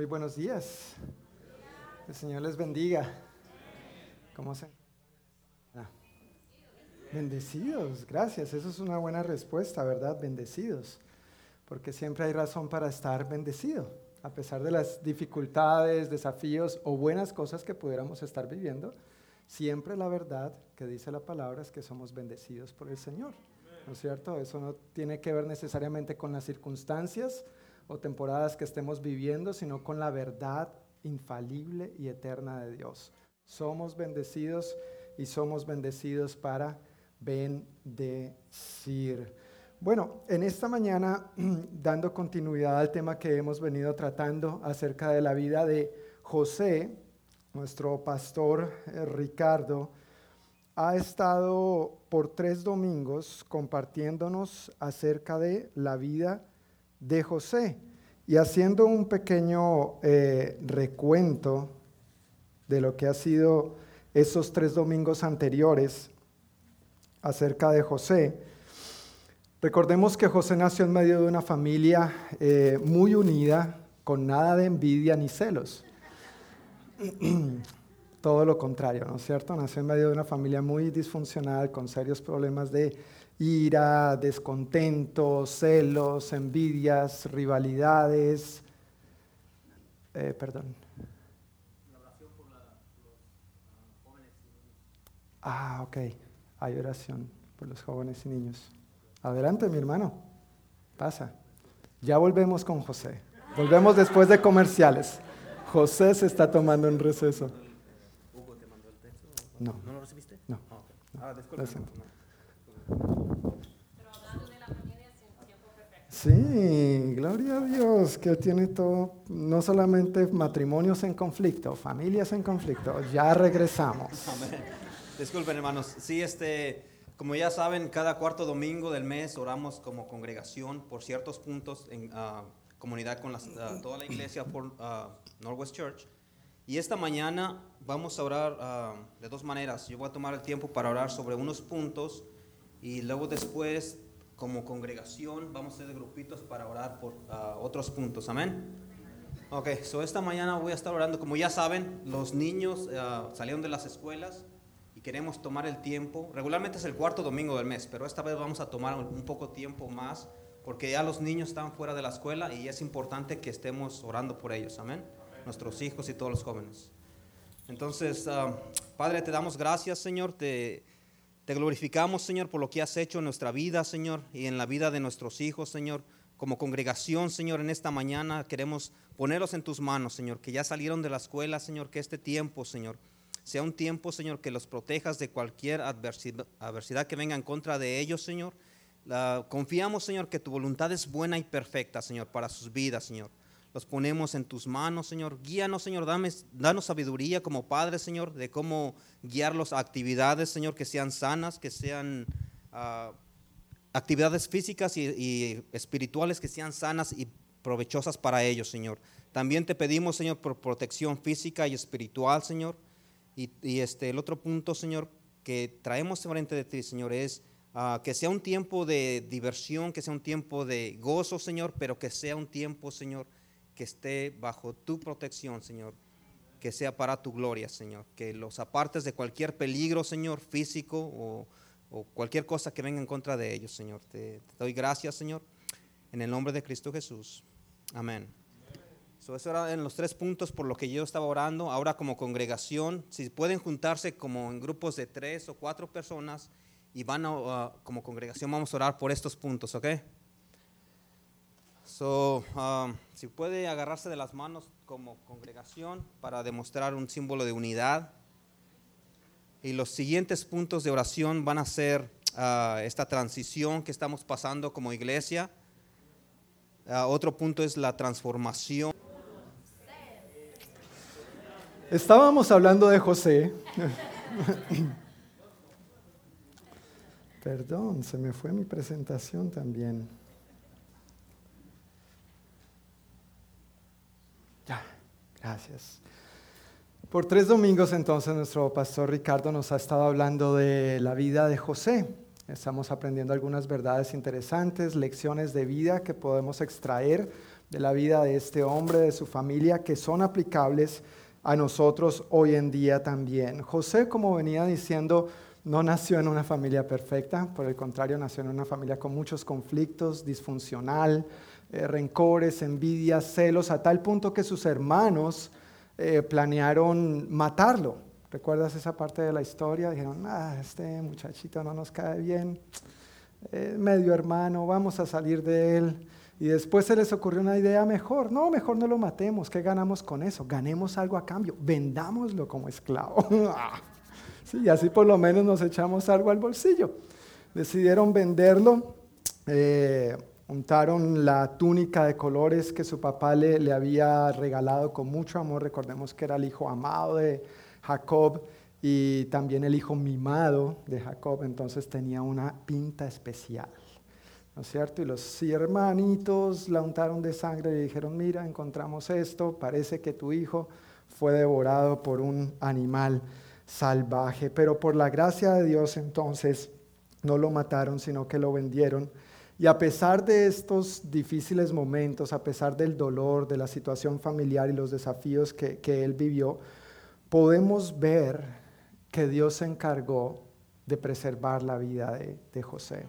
Muy buenos días. El Señor les bendiga. ¿Cómo se? Ah. Bendecidos, gracias. Eso es una buena respuesta, ¿verdad? Bendecidos. Porque siempre hay razón para estar bendecido. A pesar de las dificultades, desafíos o buenas cosas que pudiéramos estar viviendo, siempre la verdad que dice la palabra es que somos bendecidos por el Señor. ¿No es cierto? Eso no tiene que ver necesariamente con las circunstancias o temporadas que estemos viviendo, sino con la verdad infalible y eterna de Dios. Somos bendecidos y somos bendecidos para bendecir. Bueno, en esta mañana, dando continuidad al tema que hemos venido tratando acerca de la vida de José, nuestro pastor eh, Ricardo, ha estado por tres domingos compartiéndonos acerca de la vida de José y haciendo un pequeño eh, recuento de lo que ha sido esos tres domingos anteriores acerca de José. Recordemos que José nació en medio de una familia eh, muy unida, con nada de envidia ni celos. Todo lo contrario, ¿no es cierto? Nació en medio de una familia muy disfuncional, con serios problemas de ira, descontento, celos, envidias, rivalidades. Eh, perdón. La oración por los jóvenes y niños. Ah, ok. Hay oración por los jóvenes y niños. Adelante, mi hermano. Pasa. Ya volvemos con José. Volvemos después de comerciales. José se está tomando un receso. ¿Hugo te mandó el texto? No. ¿No lo recibiste? No. Ah, Sí, gloria a Dios, que tiene todo, no solamente matrimonios en conflicto, familias en conflicto. Ya regresamos. Disculpen, hermanos. Sí, este, como ya saben, cada cuarto domingo del mes oramos como congregación por ciertos puntos en uh, comunidad con uh, toda la iglesia por uh, Northwest Church. Y esta mañana vamos a orar de dos maneras. Yo voy a tomar el tiempo para orar sobre unos puntos y luego después, como congregación, vamos a hacer grupitos para orar por ah, otros puntos. Amén. Ok, so esta mañana voy a estar orando. Como ya saben, los niños ah, salieron de las escuelas y queremos tomar el tiempo. Regularmente es el cuarto domingo del mes, pero esta vez vamos a tomar un poco tiempo más porque ya los niños están fuera de la escuela y es importante que estemos orando por ellos. Amén. Nuestros hijos y todos los jóvenes. Entonces, ah, Padre, te damos gracias, Señor. Te te glorificamos, Señor, por lo que has hecho en nuestra vida, Señor, y en la vida de nuestros hijos, Señor. Como congregación, Señor, en esta mañana queremos ponerlos en tus manos, Señor, que ya salieron de la escuela, Señor, que este tiempo, Señor, sea un tiempo, Señor, que los protejas de cualquier adversidad, que venga en contra de ellos, Señor. confiamos, Señor, que tu voluntad es buena y perfecta, Señor, para sus vidas, Señor los ponemos en tus manos, Señor. Guíanos, Señor, danos sabiduría como Padre, Señor, de cómo guiarlos a actividades, Señor, que sean sanas, que sean ah, actividades físicas y, espirituales que sean sanas y provechosas para ellos, Señor. También te pedimos, Señor, por protección física y espiritual, Señor. Y, este, el otro punto, Señor, que traemos frente de ti, Señor, es ah, que sea un tiempo de diversión, que sea un tiempo de gozo, Señor, pero que sea un tiempo, Señor, que esté bajo tu protección, Señor, que sea para tu gloria, Señor, que los apartes de cualquier peligro, Señor, físico o, cualquier cosa que venga en contra de ellos, Señor. Te, doy gracias, Señor, en el nombre de Cristo Jesús. Amén. So, eso era en los tres puntos por lo que yo estaba orando. Ahora como congregación, si pueden juntarse como en grupos de tres o cuatro personas y van a, como congregación, vamos a orar por estos puntos, ¿ok? So, um, si puede agarrarse de las manos como congregación para demostrar un símbolo de unidad. Y los siguientes puntos de oración van a ser uh, esta transición que estamos pasando como iglesia. Uh, otro punto es la transformación. Estábamos hablando de José. Perdón, se me fue mi presentación también. Gracias. Por tres domingos entonces nuestro pastor Ricardo nos ha estado hablando de la vida de José. Estamos aprendiendo algunas verdades interesantes, lecciones de vida que podemos extraer de la vida de este hombre, de su familia, que son aplicables a nosotros hoy en día también. José, como venía diciendo, no nació en una familia perfecta, por el contrario, nació en una familia con muchos conflictos, disfuncional, eh, rencores, envidias, celos, a tal punto que sus hermanos eh, planearon matarlo. ¿Recuerdas esa parte de la historia? Dijeron, ah, este muchachito no nos cae bien, eh, medio hermano, vamos a salir de él. Y después se les ocurrió una idea mejor. No, mejor no lo matemos. ¿Qué ganamos con eso? Ganemos algo a cambio. Vendámoslo como esclavo. sí, así por lo menos nos echamos algo al bolsillo. Decidieron venderlo. Untaron la túnica de colores que su papá le, había regalado con mucho amor. Recordemos que era el hijo amado de Jacob y también el hijo mimado de Jacob, entonces tenía una pinta especial. ¿No es cierto? Y los hermanitos la untaron de sangre y dijeron, mira, encontramos esto, parece que tu hijo fue devorado por un animal salvaje, pero por la gracia de Dios entonces no lo mataron, sino que lo vendieron y a pesar de estos difíciles momentos, a pesar del dolor, de la situación familiar y los desafíos que, él vivió, podemos ver que Dios se encargó de preservar la vida de, de José.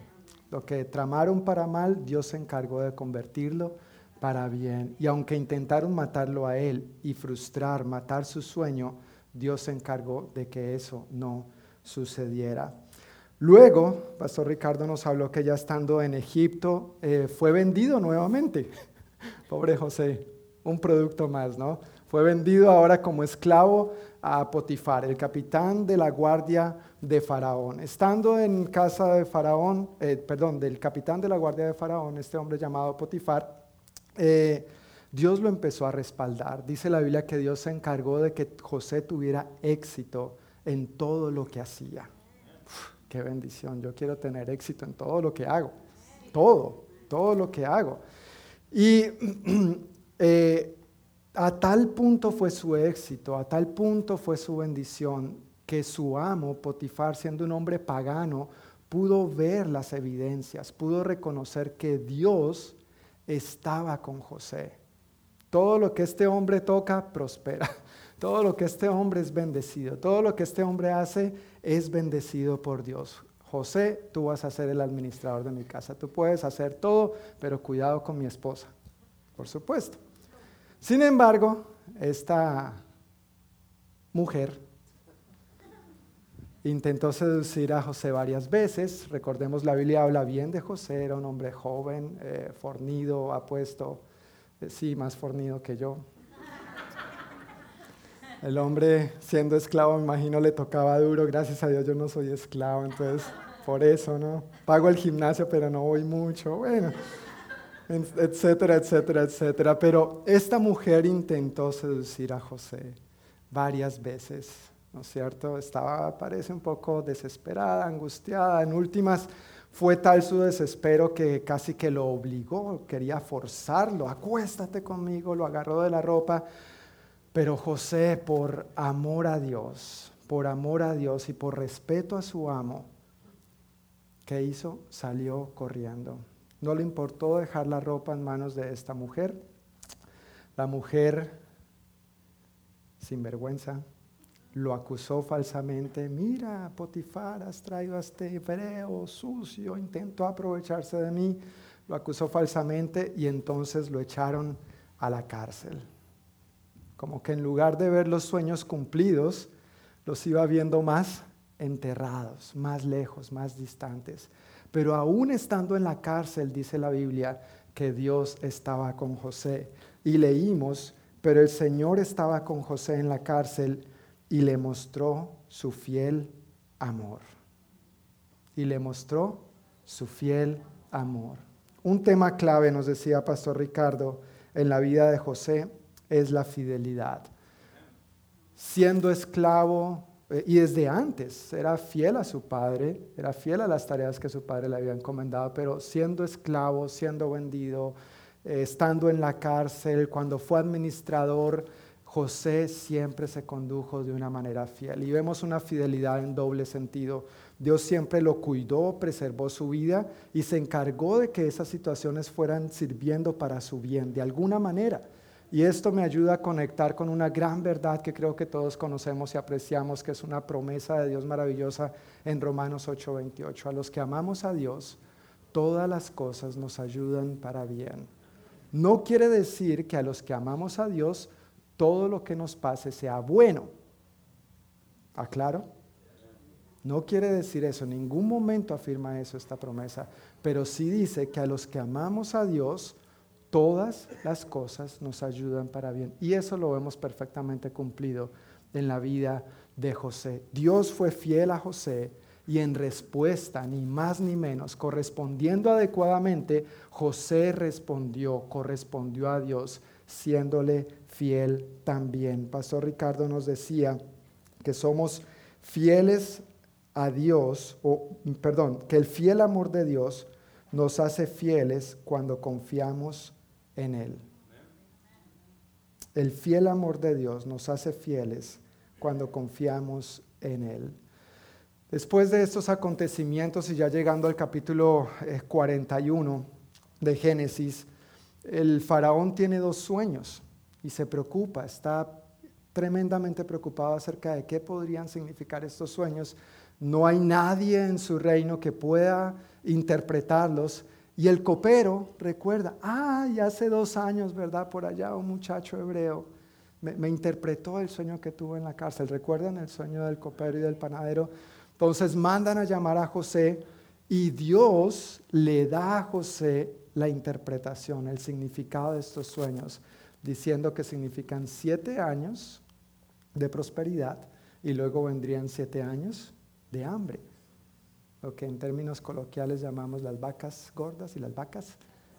Lo que tramaron para mal, Dios se encargó de convertirlo para bien. Y aunque intentaron matarlo a él y frustrar, matar su sueño, Dios se encargó de que eso no sucediera. Luego, Pastor Ricardo nos habló que ya estando en Egipto eh, fue vendido nuevamente. Pobre José, un producto más, ¿no? Fue vendido ahora como esclavo a Potifar, el capitán de la guardia de Faraón. Estando en casa de Faraón, eh, perdón, del capitán de la guardia de Faraón, este hombre llamado Potifar, eh, Dios lo empezó a respaldar. Dice la Biblia que Dios se encargó de que José tuviera éxito en todo lo que hacía. Qué bendición. Yo quiero tener éxito en todo lo que hago. Todo, todo lo que hago. Y eh, a tal punto fue su éxito, a tal punto fue su bendición, que su amo, Potifar, siendo un hombre pagano, pudo ver las evidencias, pudo reconocer que Dios estaba con José. Todo lo que este hombre toca prospera. Todo lo que este hombre es bendecido. Todo lo que este hombre hace es bendecido por Dios. José, tú vas a ser el administrador de mi casa. Tú puedes hacer todo, pero cuidado con mi esposa, por supuesto. Sin embargo, esta mujer intentó seducir a José varias veces. Recordemos, la Biblia habla bien de José, era un hombre joven, eh, fornido, apuesto, eh, sí, más fornido que yo. El hombre siendo esclavo, me imagino, le tocaba duro. Gracias a Dios yo no soy esclavo, entonces por eso, ¿no? Pago el gimnasio, pero no voy mucho. Bueno, etcétera, etcétera, etcétera. Pero esta mujer intentó seducir a José varias veces, ¿no es cierto? Estaba, parece, un poco desesperada, angustiada. En últimas, fue tal su desespero que casi que lo obligó, quería forzarlo. Acuéstate conmigo, lo agarró de la ropa pero José, por amor a Dios, por amor a Dios y por respeto a su amo, ¿qué hizo? Salió corriendo. No le importó dejar la ropa en manos de esta mujer. La mujer, sin vergüenza, lo acusó falsamente. Mira, Potifar, has traído a este hebreo sucio, intentó aprovecharse de mí. Lo acusó falsamente y entonces lo echaron a la cárcel como que en lugar de ver los sueños cumplidos, los iba viendo más enterrados, más lejos, más distantes. Pero aún estando en la cárcel, dice la Biblia, que Dios estaba con José. Y leímos, pero el Señor estaba con José en la cárcel y le mostró su fiel amor. Y le mostró su fiel amor. Un tema clave, nos decía Pastor Ricardo, en la vida de José es la fidelidad. Siendo esclavo, eh, y desde antes era fiel a su padre, era fiel a las tareas que su padre le había encomendado, pero siendo esclavo, siendo vendido, eh, estando en la cárcel, cuando fue administrador, José siempre se condujo de una manera fiel. Y vemos una fidelidad en doble sentido. Dios siempre lo cuidó, preservó su vida y se encargó de que esas situaciones fueran sirviendo para su bien, de alguna manera. Y esto me ayuda a conectar con una gran verdad que creo que todos conocemos y apreciamos, que es una promesa de Dios maravillosa en Romanos 8:28. A los que amamos a Dios, todas las cosas nos ayudan para bien. No quiere decir que a los que amamos a Dios, todo lo que nos pase sea bueno. ¿Aclaro? No quiere decir eso, en ningún momento afirma eso esta promesa, pero sí dice que a los que amamos a Dios, todas las cosas nos ayudan para bien. Y eso lo vemos perfectamente cumplido en la vida de José. Dios fue fiel a José y en respuesta, ni más ni menos, correspondiendo adecuadamente, José respondió, correspondió a Dios, siéndole fiel también. Pastor Ricardo nos decía que somos fieles a Dios, o perdón, que el fiel amor de Dios nos hace fieles cuando confiamos en Él. El fiel amor de Dios nos hace fieles cuando confiamos en Él. Después de estos acontecimientos y ya llegando al capítulo 41 eh, de Génesis, el faraón tiene dos sueños y se preocupa, está tremendamente preocupado acerca de qué podrían significar estos sueños. No hay nadie en su reino que pueda interpretarlos y el copero recuerda, ah, y hace dos años, ¿verdad? Por allá un muchacho hebreo me, interpretó el sueño que tuvo en la cárcel. ¿Recuerdan el sueño del copero y del panadero? Entonces mandan a llamar a José y Dios le da a José la interpretación, el significado de estos sueños, diciendo que significan siete años de prosperidad y luego vendrían siete años de hambre lo que en términos coloquiales llamamos las vacas gordas y las vacas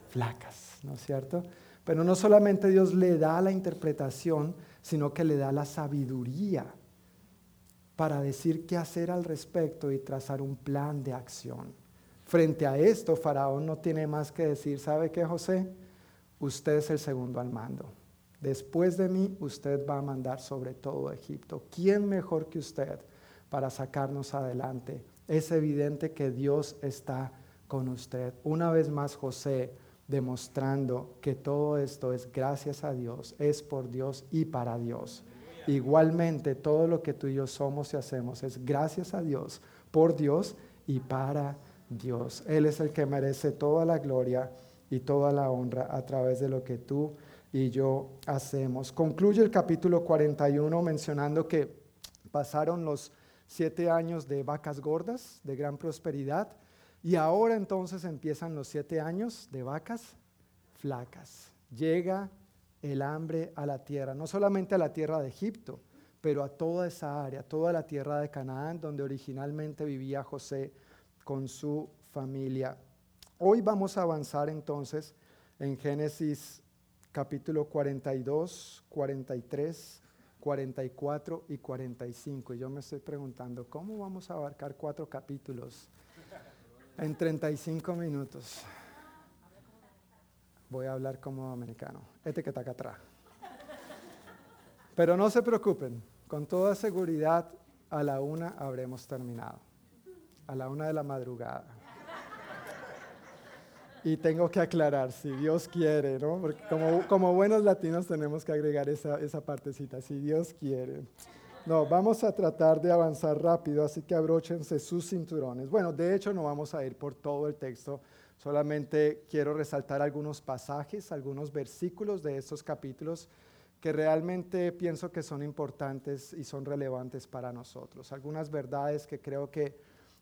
flacas, ¿no es cierto? Pero no solamente Dios le da la interpretación, sino que le da la sabiduría para decir qué hacer al respecto y trazar un plan de acción. Frente a esto, Faraón no tiene más que decir, ¿sabe qué, José? Usted es el segundo al mando. Después de mí, usted va a mandar sobre todo Egipto. ¿Quién mejor que usted para sacarnos adelante? Es evidente que Dios está con usted. Una vez más José demostrando que todo esto es gracias a Dios, es por Dios y para Dios. Igualmente todo lo que tú y yo somos y hacemos es gracias a Dios, por Dios y para Dios. Él es el que merece toda la gloria y toda la honra a través de lo que tú y yo hacemos. Concluye el capítulo 41 mencionando que pasaron los siete años de vacas gordas, de gran prosperidad, y ahora entonces empiezan los siete años de vacas flacas. Llega el hambre a la tierra, no solamente a la tierra de Egipto, pero a toda esa área, toda la tierra de Canaán, donde originalmente vivía José con su familia. Hoy vamos a avanzar entonces en Génesis capítulo 42, 43 44 y 45. Y yo me estoy preguntando, ¿cómo vamos a abarcar cuatro capítulos en 35 minutos? Voy a hablar como. Este está acá atrás. Pero no se preocupen, con toda seguridad a la una habremos terminado. A la una de la madrugada. Y tengo que aclarar, si Dios quiere, ¿no? Porque como, como buenos latinos tenemos que agregar esa, esa partecita, si Dios quiere. No, vamos a tratar de avanzar rápido, así que abróchense sus cinturones. Bueno, de hecho no vamos a ir por todo el texto, solamente quiero resaltar algunos pasajes, algunos versículos de estos capítulos que realmente pienso que son importantes y son relevantes para nosotros. Algunas verdades que creo que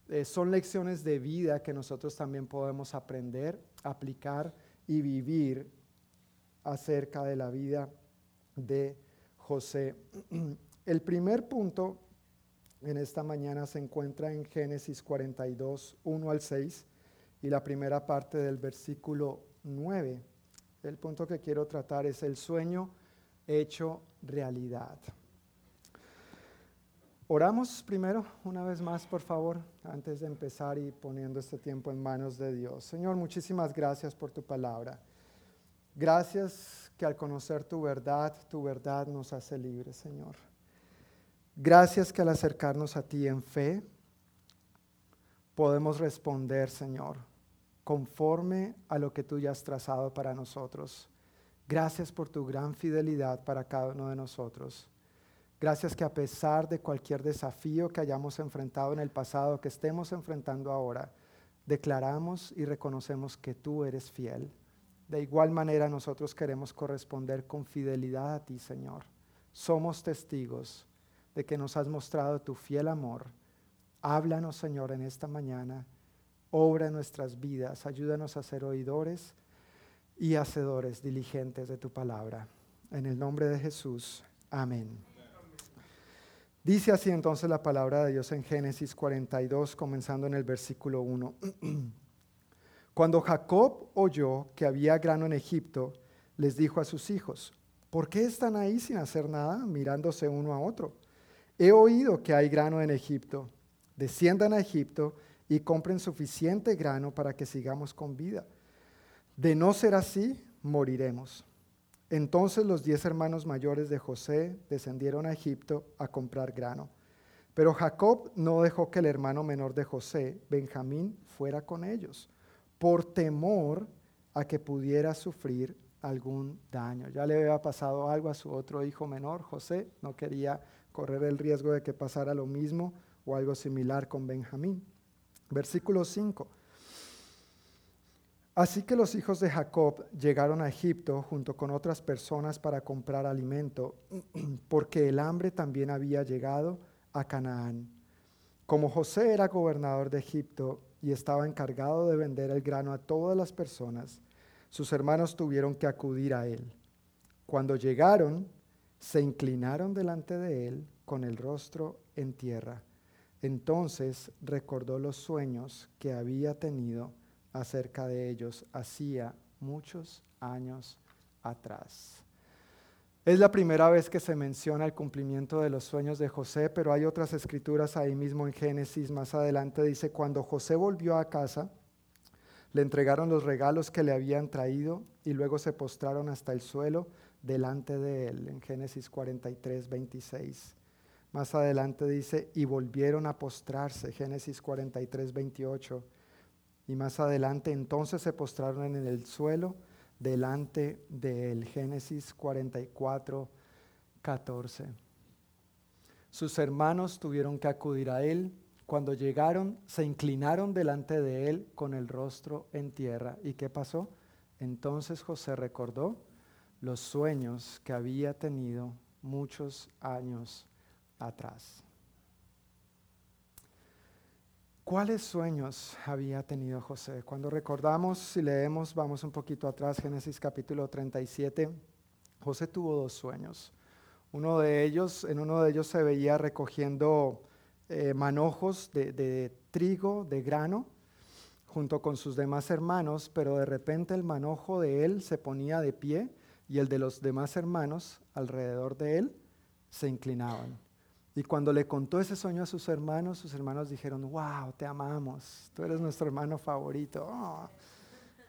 eh, son lecciones de vida que nosotros también podemos aprender, aplicar y vivir acerca de la vida de José. El primer punto en esta mañana se encuentra en Génesis 42, 1 al 6 y la primera parte del versículo 9. El punto que quiero tratar es el sueño hecho realidad. Oramos primero, una vez más, por favor, antes de empezar y poniendo este tiempo en manos de Dios. Señor, muchísimas gracias por tu palabra. Gracias que al conocer tu verdad, tu verdad nos hace libres, Señor. Gracias que al acercarnos a ti en fe, podemos responder, Señor, conforme a lo que tú ya has trazado para nosotros. Gracias por tu gran fidelidad para cada uno de nosotros. Gracias que a pesar de cualquier desafío que hayamos enfrentado en el pasado, que estemos enfrentando ahora, declaramos y reconocemos que tú eres fiel. De igual manera nosotros queremos corresponder con fidelidad a ti, Señor. Somos testigos de que nos has mostrado tu fiel amor. Háblanos, Señor, en esta mañana. Obra nuestras vidas. Ayúdanos a ser oidores y hacedores diligentes de tu palabra. En el nombre de Jesús. Amén. Dice así entonces la palabra de Dios en Génesis 42, comenzando en el versículo 1. Cuando Jacob oyó que había grano en Egipto, les dijo a sus hijos, ¿por qué están ahí sin hacer nada, mirándose uno a otro? He oído que hay grano en Egipto. Desciendan a Egipto y compren suficiente grano para que sigamos con vida. De no ser así, moriremos. Entonces los diez hermanos mayores de José descendieron a Egipto a comprar grano. Pero Jacob no dejó que el hermano menor de José, Benjamín, fuera con ellos, por temor a que pudiera sufrir algún daño. Ya le había pasado algo a su otro hijo menor, José, no quería correr el riesgo de que pasara lo mismo o algo similar con Benjamín. Versículo 5. Así que los hijos de Jacob llegaron a Egipto junto con otras personas para comprar alimento, porque el hambre también había llegado a Canaán. Como José era gobernador de Egipto y estaba encargado de vender el grano a todas las personas, sus hermanos tuvieron que acudir a él. Cuando llegaron, se inclinaron delante de él con el rostro en tierra. Entonces recordó los sueños que había tenido acerca de ellos hacía muchos años atrás. Es la primera vez que se menciona el cumplimiento de los sueños de José, pero hay otras escrituras ahí mismo en Génesis. Más adelante dice, cuando José volvió a casa, le entregaron los regalos que le habían traído y luego se postraron hasta el suelo delante de él, en Génesis 43, 26. Más adelante dice, y volvieron a postrarse, Génesis 43, 28. Y más adelante entonces se postraron en el suelo delante del Génesis 44, 14. Sus hermanos tuvieron que acudir a él. Cuando llegaron, se inclinaron delante de él con el rostro en tierra. ¿Y qué pasó? Entonces José recordó los sueños que había tenido muchos años atrás. ¿Cuáles sueños había tenido José? Cuando recordamos, si leemos, vamos un poquito atrás, Génesis capítulo 37, José tuvo dos sueños. Uno de ellos, en uno de ellos se veía recogiendo eh, manojos de, de trigo, de grano, junto con sus demás hermanos, pero de repente el manojo de él se ponía de pie y el de los demás hermanos alrededor de él se inclinaban. Y cuando le contó ese sueño a sus hermanos, sus hermanos dijeron, wow, te amamos, tú eres nuestro hermano favorito. Oh,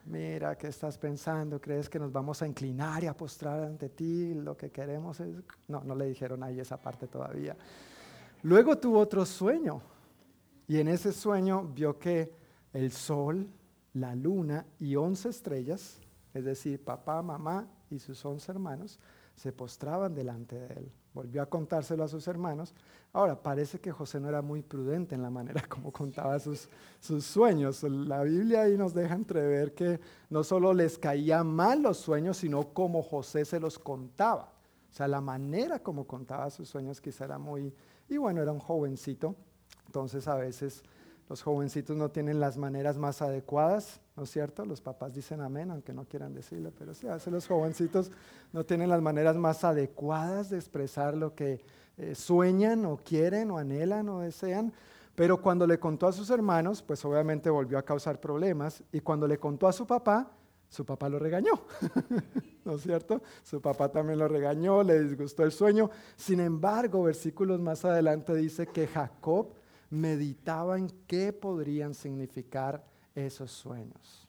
mira, ¿qué estás pensando? ¿Crees que nos vamos a inclinar y a postrar ante ti? Lo que queremos es... No, no le dijeron ahí esa parte todavía. Luego tuvo otro sueño y en ese sueño vio que el sol, la luna y once estrellas, es decir, papá, mamá y sus once hermanos, se postraban delante de él. Volvió a contárselo a sus hermanos. Ahora, parece que José no era muy prudente en la manera como contaba sus, sus sueños. La Biblia ahí nos deja entrever que no solo les caían mal los sueños, sino como José se los contaba. O sea, la manera como contaba sus sueños quizá era muy... Y bueno, era un jovencito, entonces a veces los jovencitos no tienen las maneras más adecuadas, ¿no es cierto? Los papás dicen amén, aunque no quieran decirlo, pero sí, a veces los jovencitos no tienen las maneras más adecuadas de expresar lo que eh, sueñan o quieren o anhelan o desean. Pero cuando le contó a sus hermanos, pues obviamente volvió a causar problemas. Y cuando le contó a su papá, su papá lo regañó, ¿no es cierto? Su papá también lo regañó, le disgustó el sueño. Sin embargo, versículos más adelante dice que Jacob meditaba en qué podrían significar esos sueños.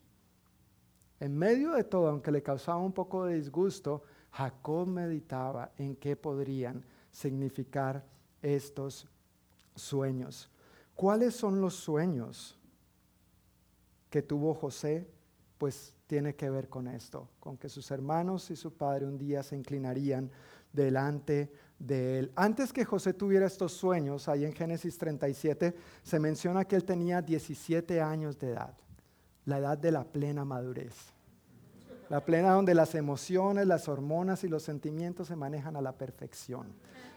En medio de todo, aunque le causaba un poco de disgusto, Jacob meditaba en qué podrían significar estos sueños. ¿Cuáles son los sueños que tuvo José, pues tiene que ver con esto, con que sus hermanos y su padre un día se inclinarían delante de él. Antes que José tuviera estos sueños, ahí en Génesis 37 se menciona que él tenía 17 años de edad, la edad de la plena madurez. La plena donde las emociones, las hormonas y los sentimientos se manejan a la perfección.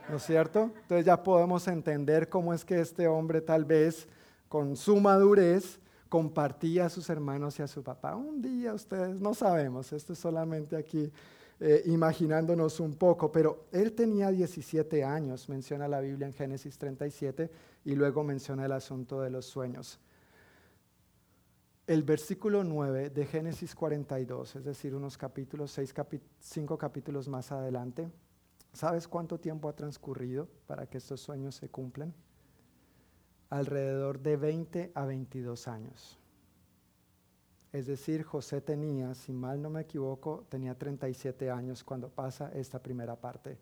¿No es cierto? Entonces ya podemos entender cómo es que este hombre tal vez con su madurez compartía a sus hermanos y a su papá. Un día ustedes, no sabemos, esto es solamente aquí eh, imaginándonos un poco, pero él tenía 17 años, menciona la Biblia en Génesis 37, y luego menciona el asunto de los sueños. El versículo 9 de Génesis 42, es decir, unos capítulos, seis cinco capítulos más adelante, ¿sabes cuánto tiempo ha transcurrido para que estos sueños se cumplan? Alrededor de 20 a 22 años. Es decir, José tenía, si mal no me equivoco, tenía 37 años cuando pasa esta primera parte.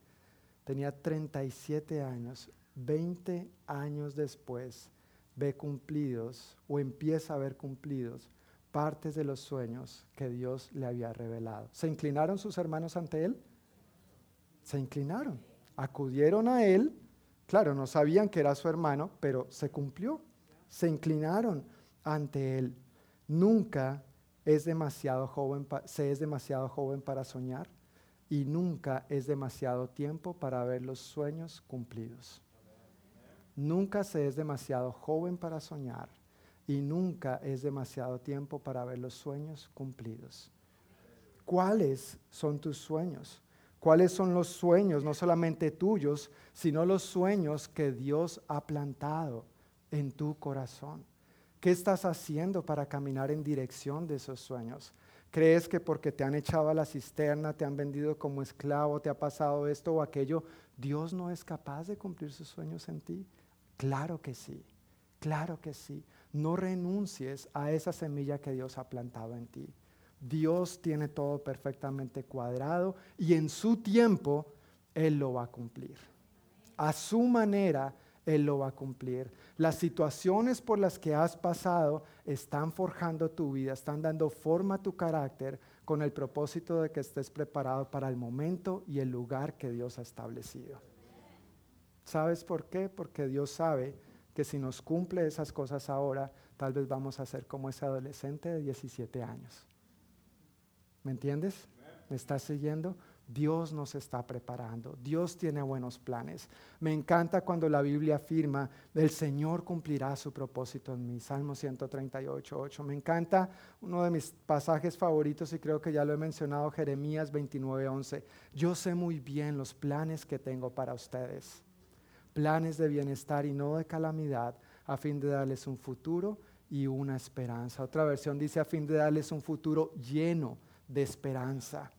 Tenía 37 años, 20 años después ve cumplidos o empieza a ver cumplidos partes de los sueños que Dios le había revelado. ¿Se inclinaron sus hermanos ante él? Se inclinaron, acudieron a él, claro, no sabían que era su hermano, pero se cumplió, se inclinaron ante él. Nunca es demasiado joven, se es demasiado joven para soñar y nunca es demasiado tiempo para ver los sueños cumplidos. Nunca se es demasiado joven para soñar y nunca es demasiado tiempo para ver los sueños cumplidos. ¿Cuáles son tus sueños? ¿Cuáles son los sueños, no solamente tuyos, sino los sueños que Dios ha plantado en tu corazón? ¿Qué estás haciendo para caminar en dirección de esos sueños? ¿Crees que porque te han echado a la cisterna, te han vendido como esclavo, te ha pasado esto o aquello, Dios no es capaz de cumplir sus sueños en ti? Claro que sí, claro que sí. No renuncies a esa semilla que Dios ha plantado en ti. Dios tiene todo perfectamente cuadrado y en su tiempo Él lo va a cumplir. A su manera él lo va a cumplir. Las situaciones por las que has pasado están forjando tu vida, están dando forma a tu carácter con el propósito de que estés preparado para el momento y el lugar que Dios ha establecido. ¿Sabes por qué? Porque Dios sabe que si nos cumple esas cosas ahora, tal vez vamos a ser como ese adolescente de 17 años. ¿Me entiendes? ¿Me estás siguiendo? Dios nos está preparando, Dios tiene buenos planes. Me encanta cuando la Biblia afirma, el Señor cumplirá su propósito en mí, Salmo 138, 8. Me encanta uno de mis pasajes favoritos y creo que ya lo he mencionado, Jeremías 29, 11. Yo sé muy bien los planes que tengo para ustedes, planes de bienestar y no de calamidad, a fin de darles un futuro y una esperanza. Otra versión dice, a fin de darles un futuro lleno de esperanza.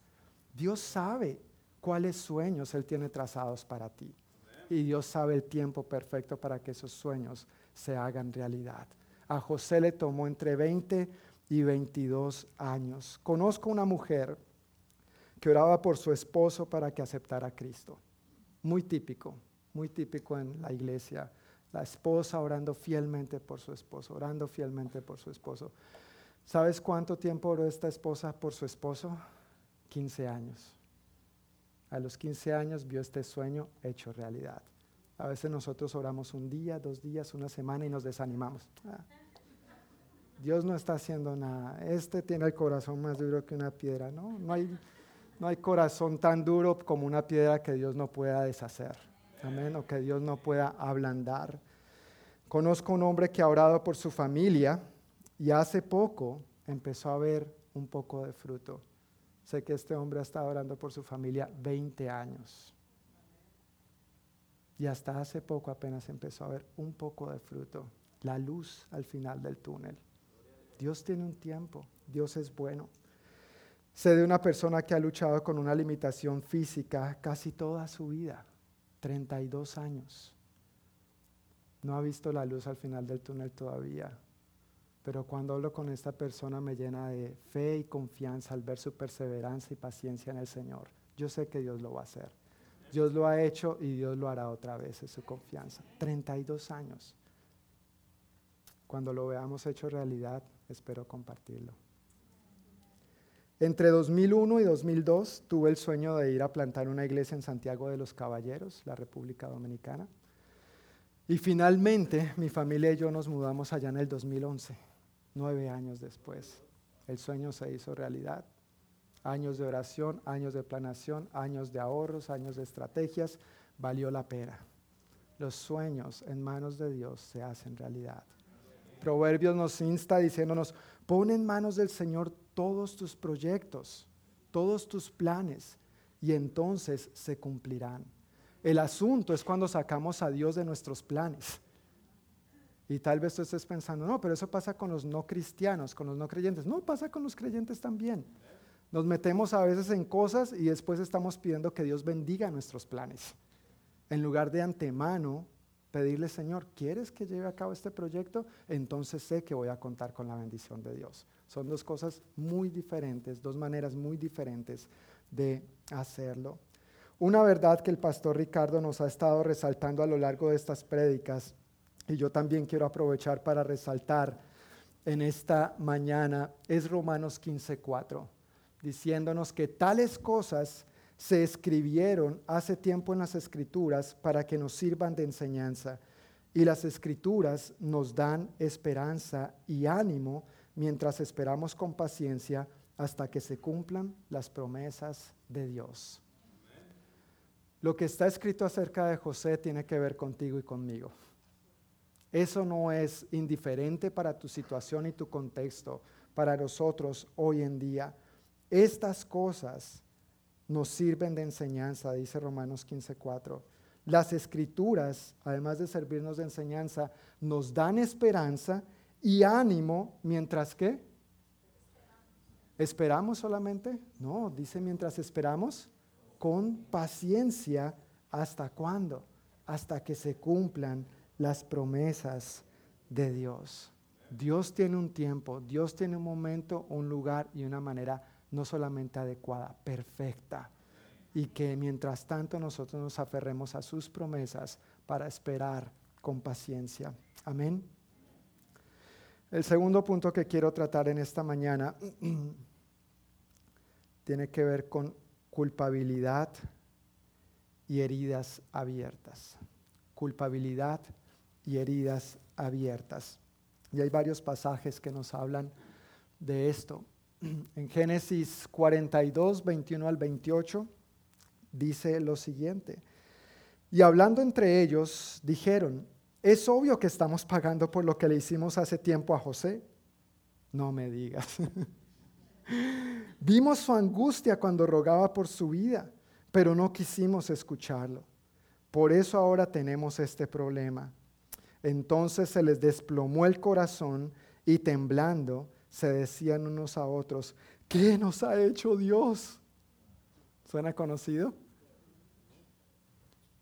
Dios sabe cuáles sueños Él tiene trazados para ti. Y Dios sabe el tiempo perfecto para que esos sueños se hagan realidad. A José le tomó entre 20 y 22 años. Conozco una mujer que oraba por su esposo para que aceptara a Cristo. Muy típico, muy típico en la iglesia. La esposa orando fielmente por su esposo, orando fielmente por su esposo. ¿Sabes cuánto tiempo oró esta esposa por su esposo? 15 años. A los 15 años vio este sueño hecho realidad. A veces nosotros oramos un día, dos días, una semana y nos desanimamos. Ah, Dios no está haciendo nada. Este tiene el corazón más duro que una piedra. No, no hay, no hay corazón tan duro como una piedra que Dios no pueda deshacer. Amén. O que Dios no pueda ablandar. Conozco un hombre que ha orado por su familia y hace poco empezó a ver un poco de fruto. Sé que este hombre ha estado orando por su familia 20 años. Y hasta hace poco apenas empezó a ver un poco de fruto, la luz al final del túnel. Dios tiene un tiempo, Dios es bueno. Sé de una persona que ha luchado con una limitación física casi toda su vida, 32 años. No ha visto la luz al final del túnel todavía. Pero cuando hablo con esta persona me llena de fe y confianza al ver su perseverancia y paciencia en el Señor. Yo sé que Dios lo va a hacer. Dios lo ha hecho y Dios lo hará otra vez, es su confianza. 32 años. Cuando lo veamos hecho realidad, espero compartirlo. Entre 2001 y 2002 tuve el sueño de ir a plantar una iglesia en Santiago de los Caballeros, la República Dominicana. Y finalmente mi familia y yo nos mudamos allá en el 2011, nueve años después. El sueño se hizo realidad. Años de oración, años de planación, años de ahorros, años de estrategias, valió la pena. Los sueños en manos de Dios se hacen realidad. Proverbios nos insta diciéndonos, pon en manos del Señor todos tus proyectos, todos tus planes, y entonces se cumplirán. El asunto es cuando sacamos a Dios de nuestros planes. Y tal vez tú estés pensando, no, pero eso pasa con los no cristianos, con los no creyentes. No, pasa con los creyentes también. Nos metemos a veces en cosas y después estamos pidiendo que Dios bendiga nuestros planes. En lugar de antemano pedirle, Señor, ¿quieres que lleve a cabo este proyecto? Entonces sé que voy a contar con la bendición de Dios. Son dos cosas muy diferentes, dos maneras muy diferentes de hacerlo. Una verdad que el pastor Ricardo nos ha estado resaltando a lo largo de estas prédicas, y yo también quiero aprovechar para resaltar en esta mañana, es Romanos 15:4, diciéndonos que tales cosas se escribieron hace tiempo en las escrituras para que nos sirvan de enseñanza. Y las escrituras nos dan esperanza y ánimo mientras esperamos con paciencia hasta que se cumplan las promesas de Dios. Lo que está escrito acerca de José tiene que ver contigo y conmigo. Eso no es indiferente para tu situación y tu contexto, para nosotros hoy en día. Estas cosas nos sirven de enseñanza, dice Romanos 15:4. Las escrituras, además de servirnos de enseñanza, nos dan esperanza y ánimo mientras que esperamos solamente. No, dice mientras esperamos con paciencia hasta cuándo? Hasta que se cumplan las promesas de Dios. Dios tiene un tiempo, Dios tiene un momento, un lugar y una manera no solamente adecuada, perfecta. Y que mientras tanto nosotros nos aferremos a sus promesas para esperar con paciencia. Amén. El segundo punto que quiero tratar en esta mañana tiene que ver con culpabilidad y heridas abiertas. Culpabilidad y heridas abiertas. Y hay varios pasajes que nos hablan de esto. En Génesis 42, 21 al 28, dice lo siguiente. Y hablando entre ellos, dijeron, es obvio que estamos pagando por lo que le hicimos hace tiempo a José. No me digas. Vimos su angustia cuando rogaba por su vida, pero no quisimos escucharlo. Por eso ahora tenemos este problema. Entonces se les desplomó el corazón y temblando se decían unos a otros, ¿qué nos ha hecho Dios? ¿Suena conocido?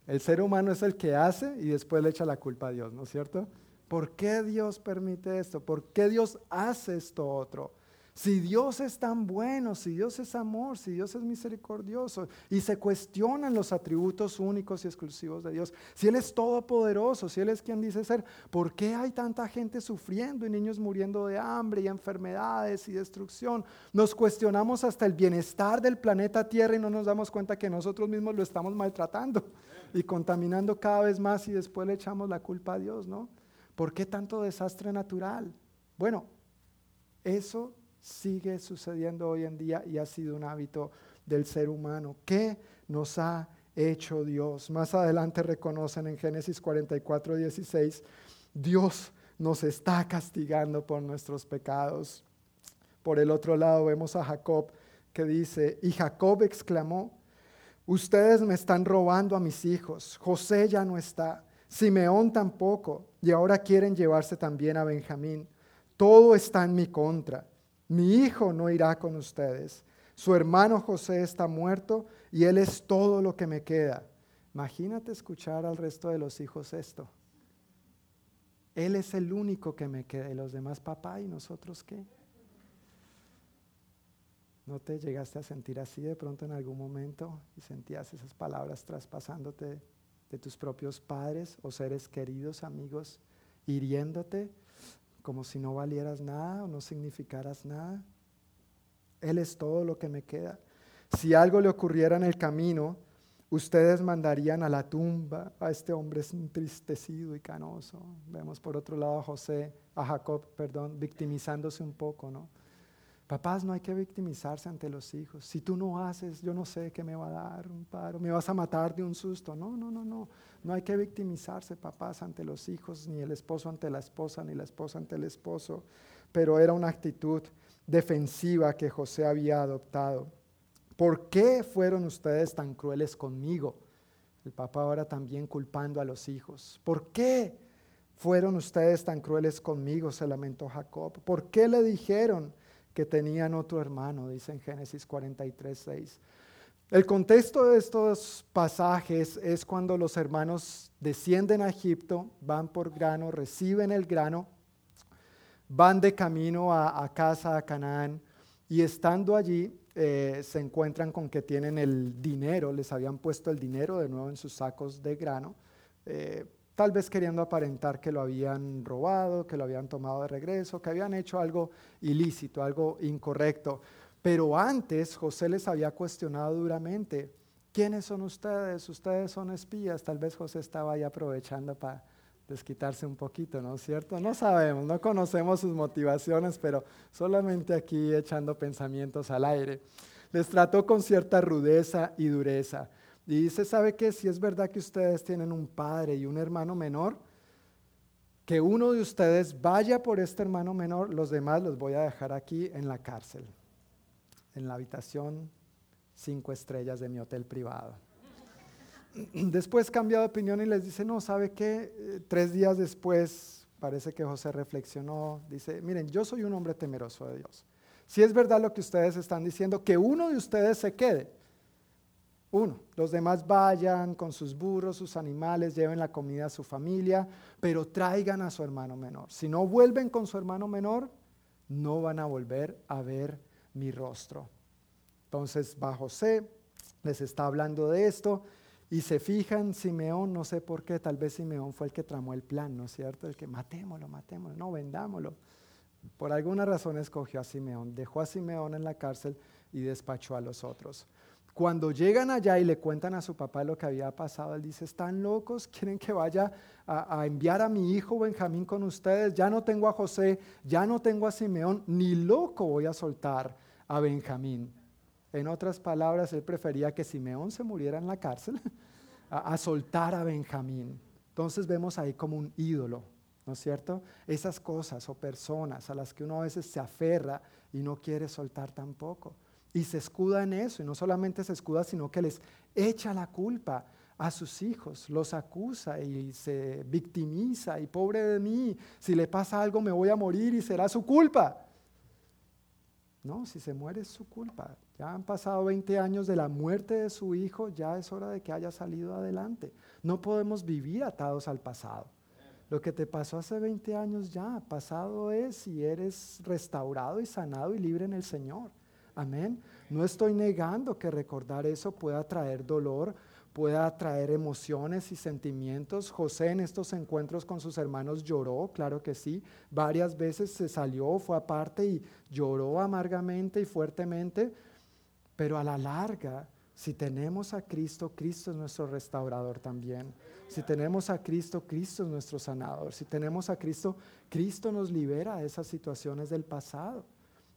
El ser humano es el que hace y después le echa la culpa a Dios, ¿no es cierto? ¿Por qué Dios permite esto? ¿Por qué Dios hace esto otro? Si Dios es tan bueno, si Dios es amor, si Dios es misericordioso y se cuestionan los atributos únicos y exclusivos de Dios, si Él es todopoderoso, si Él es quien dice ser, ¿por qué hay tanta gente sufriendo y niños muriendo de hambre y enfermedades y destrucción? Nos cuestionamos hasta el bienestar del planeta Tierra y no nos damos cuenta que nosotros mismos lo estamos maltratando y contaminando cada vez más y después le echamos la culpa a Dios, ¿no? ¿Por qué tanto desastre natural? Bueno, eso sigue sucediendo hoy en día y ha sido un hábito del ser humano. ¿Qué nos ha hecho Dios? Más adelante reconocen en Génesis 44, 16, Dios nos está castigando por nuestros pecados. Por el otro lado vemos a Jacob que dice, y Jacob exclamó, ustedes me están robando a mis hijos, José ya no está, Simeón tampoco, y ahora quieren llevarse también a Benjamín. Todo está en mi contra mi hijo no irá con ustedes. Su hermano José está muerto y él es todo lo que me queda. Imagínate escuchar al resto de los hijos esto. Él es el único que me queda y los demás papá y nosotros qué. ¿No te llegaste a sentir así de pronto en algún momento y sentías esas palabras traspasándote de tus propios padres o seres queridos, amigos, hiriéndote? Como si no valieras nada o no significaras nada. Él es todo lo que me queda. Si algo le ocurriera en el camino, ustedes mandarían a la tumba a este hombre entristecido y canoso. Vemos por otro lado a José, a Jacob, perdón, victimizándose un poco, ¿no? Papás, no hay que victimizarse ante los hijos. Si tú no haces, yo no sé qué me va a dar un paro, me vas a matar de un susto. No, no, no, no. No hay que victimizarse, papás, ante los hijos, ni el esposo ante la esposa, ni la esposa ante el esposo. Pero era una actitud defensiva que José había adoptado. ¿Por qué fueron ustedes tan crueles conmigo? El papá ahora también culpando a los hijos. ¿Por qué fueron ustedes tan crueles conmigo? Se lamentó Jacob. ¿Por qué le dijeron que tenían otro hermano? Dice en Génesis 43, 6. El contexto de estos pasajes es cuando los hermanos descienden a Egipto, van por grano, reciben el grano, van de camino a, casa, a Canaán, y estando allí eh, se encuentran con que tienen el dinero, les habían puesto el dinero de nuevo en sus sacos de grano, eh, tal vez queriendo aparentar que lo habían robado, que lo habían tomado de regreso, que habían hecho algo ilícito, algo incorrecto. Pero antes José les había cuestionado duramente, ¿quiénes son ustedes? Ustedes son espías. Tal vez José estaba ahí aprovechando para desquitarse un poquito, ¿no es cierto? No sabemos, no conocemos sus motivaciones, pero solamente aquí echando pensamientos al aire. Les trató con cierta rudeza y dureza. Y dice, ¿sabe qué? Si es verdad que ustedes tienen un padre y un hermano menor, que uno de ustedes vaya por este hermano menor, los demás los voy a dejar aquí en la cárcel en la habitación cinco estrellas de mi hotel privado. Después cambia de opinión y les dice, no, ¿sabe qué? Eh, tres días después, parece que José reflexionó, dice, miren, yo soy un hombre temeroso de Dios. Si es verdad lo que ustedes están diciendo, que uno de ustedes se quede. Uno, los demás vayan con sus burros, sus animales, lleven la comida a su familia, pero traigan a su hermano menor. Si no vuelven con su hermano menor, no van a volver a ver mi rostro. Entonces va José, les está hablando de esto y se fijan, Simeón, no sé por qué, tal vez Simeón fue el que tramó el plan, ¿no es cierto? El que matémoslo, matémoslo, no, vendámoslo. Por alguna razón escogió a Simeón, dejó a Simeón en la cárcel y despachó a los otros. Cuando llegan allá y le cuentan a su papá lo que había pasado, él dice, ¿están locos? ¿Quieren que vaya a, a, enviar a mi hijo Benjamín con ustedes? Ya no tengo a José, ya no tengo a Simeón, ni loco voy a soltar a Benjamín. En otras palabras, él prefería que Simeón se muriera en la cárcel a, soltar a Benjamín. Entonces vemos ahí como un ídolo, ¿no es cierto? Esas cosas o personas a las que uno a veces se aferra y no quiere soltar tampoco. Y se escuda en eso, y no solamente se escuda, sino que les echa la culpa a sus hijos, los acusa y se victimiza, y pobre de mí, si le pasa algo me voy a morir y será su culpa. No, si se muere es su culpa. Ya han pasado 20 años de la muerte de su hijo, ya es hora de que haya salido adelante. No podemos vivir atados al pasado. Lo que te pasó hace 20 años ya, pasado es y eres restaurado y sanado y libre en el Señor. Amén. No estoy negando que recordar eso pueda traer dolor, pueda traer emociones y sentimientos. José en estos encuentros con sus hermanos lloró, claro que sí, varias veces se salió, fue aparte y lloró amargamente y fuertemente, pero a la larga, si tenemos a Cristo, Cristo es nuestro restaurador también. Si tenemos a Cristo, Cristo es nuestro sanador. Si tenemos a Cristo, Cristo nos libera de esas situaciones del pasado.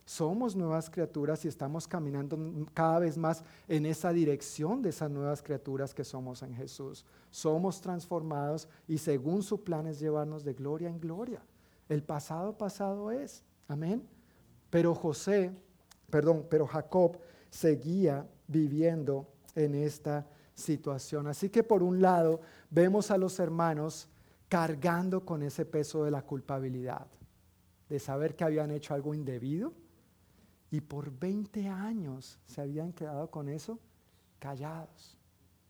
Somos nuevas criaturas y estamos caminando cada vez más en esa dirección de esas nuevas criaturas que somos en Jesús. Somos transformados y según su plan es llevarnos de gloria en gloria. El pasado pasado es. Amén. Pero José, perdón, pero Jacob seguía viviendo en esta situación. Así que por un lado vemos a los hermanos cargando con ese peso de la culpabilidad, de saber que habían hecho algo indebido y por 20 años se habían quedado con eso callados.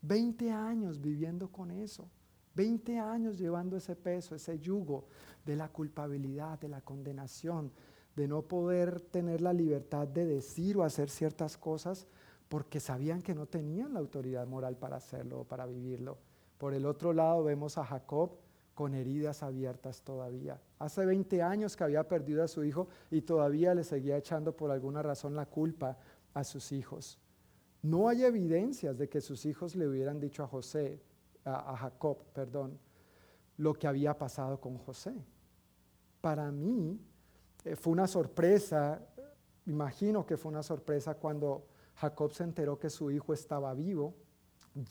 20 años viviendo con eso. 20 años llevando ese peso, ese yugo de la culpabilidad, de la condenación, de no poder tener la libertad de decir o hacer ciertas cosas porque sabían que no tenían la autoridad moral para hacerlo o para vivirlo. Por el otro lado vemos a Jacob con heridas abiertas todavía. Hace 20 años que había perdido a su hijo y todavía le seguía echando por alguna razón la culpa a sus hijos. No hay evidencias de que sus hijos le hubieran dicho a José, a, Jacob, perdón, lo que había pasado con José. Para mí eh, fue una sorpresa, imagino que fue una sorpresa cuando Jacob se enteró que su hijo estaba vivo,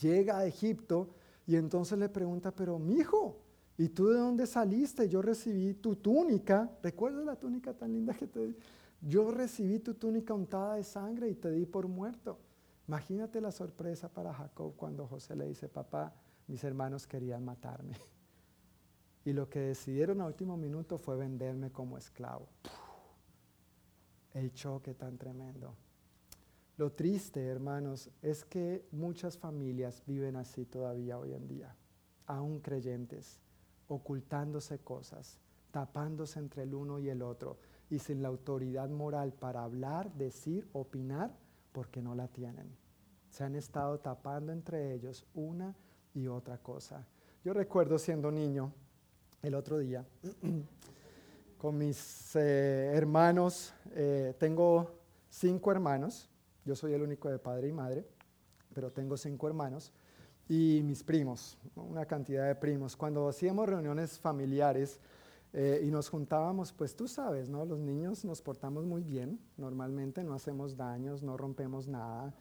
llega a Egipto y entonces le pregunta, pero mi hijo, ¿y tú de dónde saliste? Yo recibí tu túnica, ¿recuerdas la túnica tan linda que te di? Yo recibí tu túnica untada de sangre y te di por muerto. Imagínate la sorpresa para Jacob cuando José le dice, papá, mis hermanos querían matarme. Y lo que decidieron a último minuto fue venderme como esclavo. El choque tan tremendo. Lo triste, hermanos, es que muchas familias viven así todavía hoy en día, aún creyentes, ocultándose cosas, tapándose entre el uno y el otro y sin la autoridad moral para hablar, decir, opinar, porque no la tienen. Se han estado tapando entre ellos una y otra cosa. Yo recuerdo siendo niño, el otro día, con mis eh, hermanos, eh, tengo cinco hermanos, yo soy el único de padre y madre, pero tengo cinco hermanos, y mis primos, una cantidad de primos. Cuando hacíamos reuniones familiares, eh, y nos juntábamos, pues tú sabes, ¿no? Los niños nos portamos muy bien, normalmente no hacemos daños, no rompemos nada.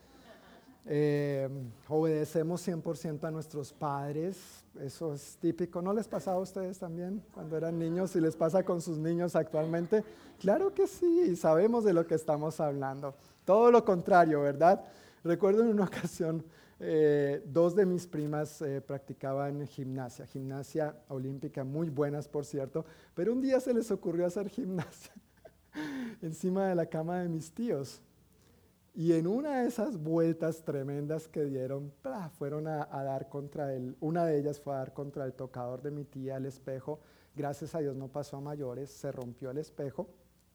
Eh, obedecemos 100% a nuestros padres, eso es típico. ¿No les pasaba a ustedes también cuando eran niños y les pasa con sus niños actualmente? Claro que sí, sabemos de lo que estamos hablando. Todo lo contrario, ¿verdad? Recuerdo en una ocasión, eh, dos de mis primas eh, practicaban gimnasia, gimnasia olímpica, muy buenas por cierto, pero un día se les ocurrió hacer gimnasia encima de la cama de mis tíos. Y en una de esas vueltas tremendas que dieron, fueron a, dar contra el, una de ellas fue a dar contra el tocador de mi tía, el espejo. Gracias a Dios no pasó a mayores, se rompió el espejo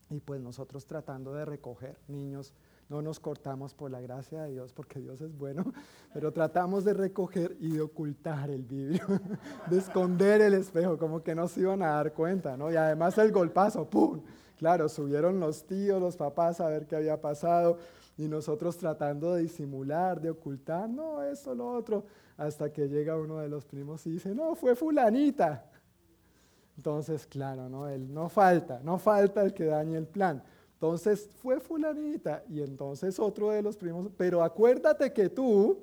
y pues nosotros tratando de recoger niños, no nos cortamos por la gracia de Dios porque Dios es bueno, pero tratamos de recoger y de ocultar el vidrio, de esconder el espejo, como que no se iban a dar cuenta, ¿no? Y además el golpazo, ¡pum! Claro, subieron los tíos, los papás a ver qué había pasado y nosotros tratando de disimular, de ocultar, no, esto, lo otro, hasta que llega uno de los primos y dice, no, fue fulanita. Entonces, claro, ¿no? Él, no falta, no falta el que dañe el plan. Entonces fue fulanita y entonces otro de los primos, pero acuérdate que tú,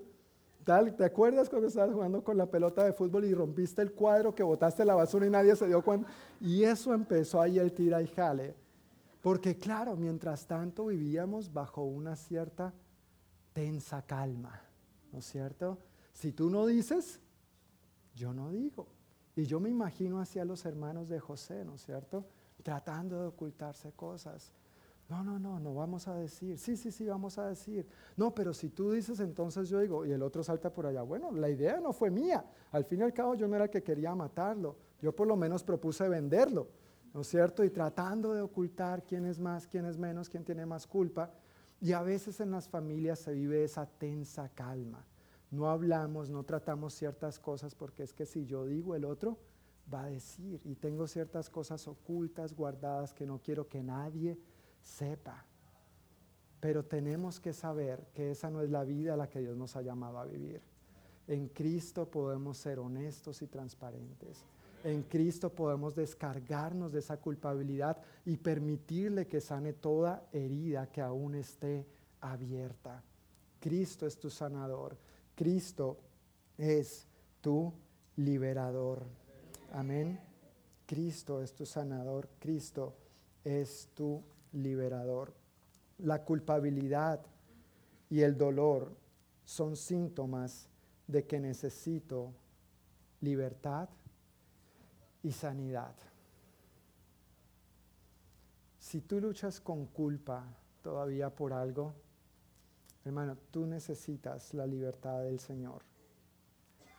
tal, ¿te acuerdas cuando estabas jugando con la pelota de fútbol y rompiste el cuadro, que botaste la basura y nadie se dio cuenta? Y eso empezó ahí el tira y jale. Porque claro, mientras tanto vivíamos bajo una cierta tensa calma, ¿no es cierto? Si tú no dices, yo no digo. Y yo me imagino hacia los hermanos de José, ¿no es cierto? Tratando de ocultarse cosas. No, no, no, no vamos a decir. Sí, sí, sí, vamos a decir. No, pero si tú dices, entonces yo digo, y el otro salta por allá. Bueno, la idea no fue mía. Al fin y al cabo yo no era el que quería matarlo. Yo por lo menos propuse venderlo. ¿no es cierto? Y tratando de ocultar quién es más, quién es menos, quién tiene más culpa. Y a veces en las familias se vive esa tensa calma. No hablamos, no tratamos ciertas cosas porque es que si yo digo el otro va a decir y tengo ciertas cosas ocultas, guardadas que no quiero que nadie sepa. Pero tenemos que saber que esa no es la vida a la que Dios nos ha llamado a vivir. En Cristo podemos ser honestos y transparentes. En Cristo podemos descargarnos de esa culpabilidad y permitirle que sane toda herida que aún esté abierta. Cristo es tu sanador. Cristo es tu liberador. Amén. Cristo es tu sanador. Cristo es tu liberador. La culpabilidad y el dolor son síntomas de que necesito libertad y sanidad. Si tú luchas con culpa todavía por algo, hermano, tú necesitas la libertad del Señor.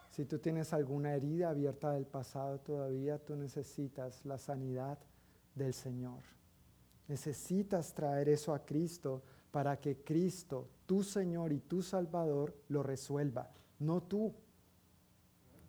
Si tú tienes alguna herida abierta del pasado todavía, tú necesitas la sanidad del Señor. Necesitas traer eso a Cristo para que Cristo, tu Señor y tu Salvador, lo resuelva, no tú.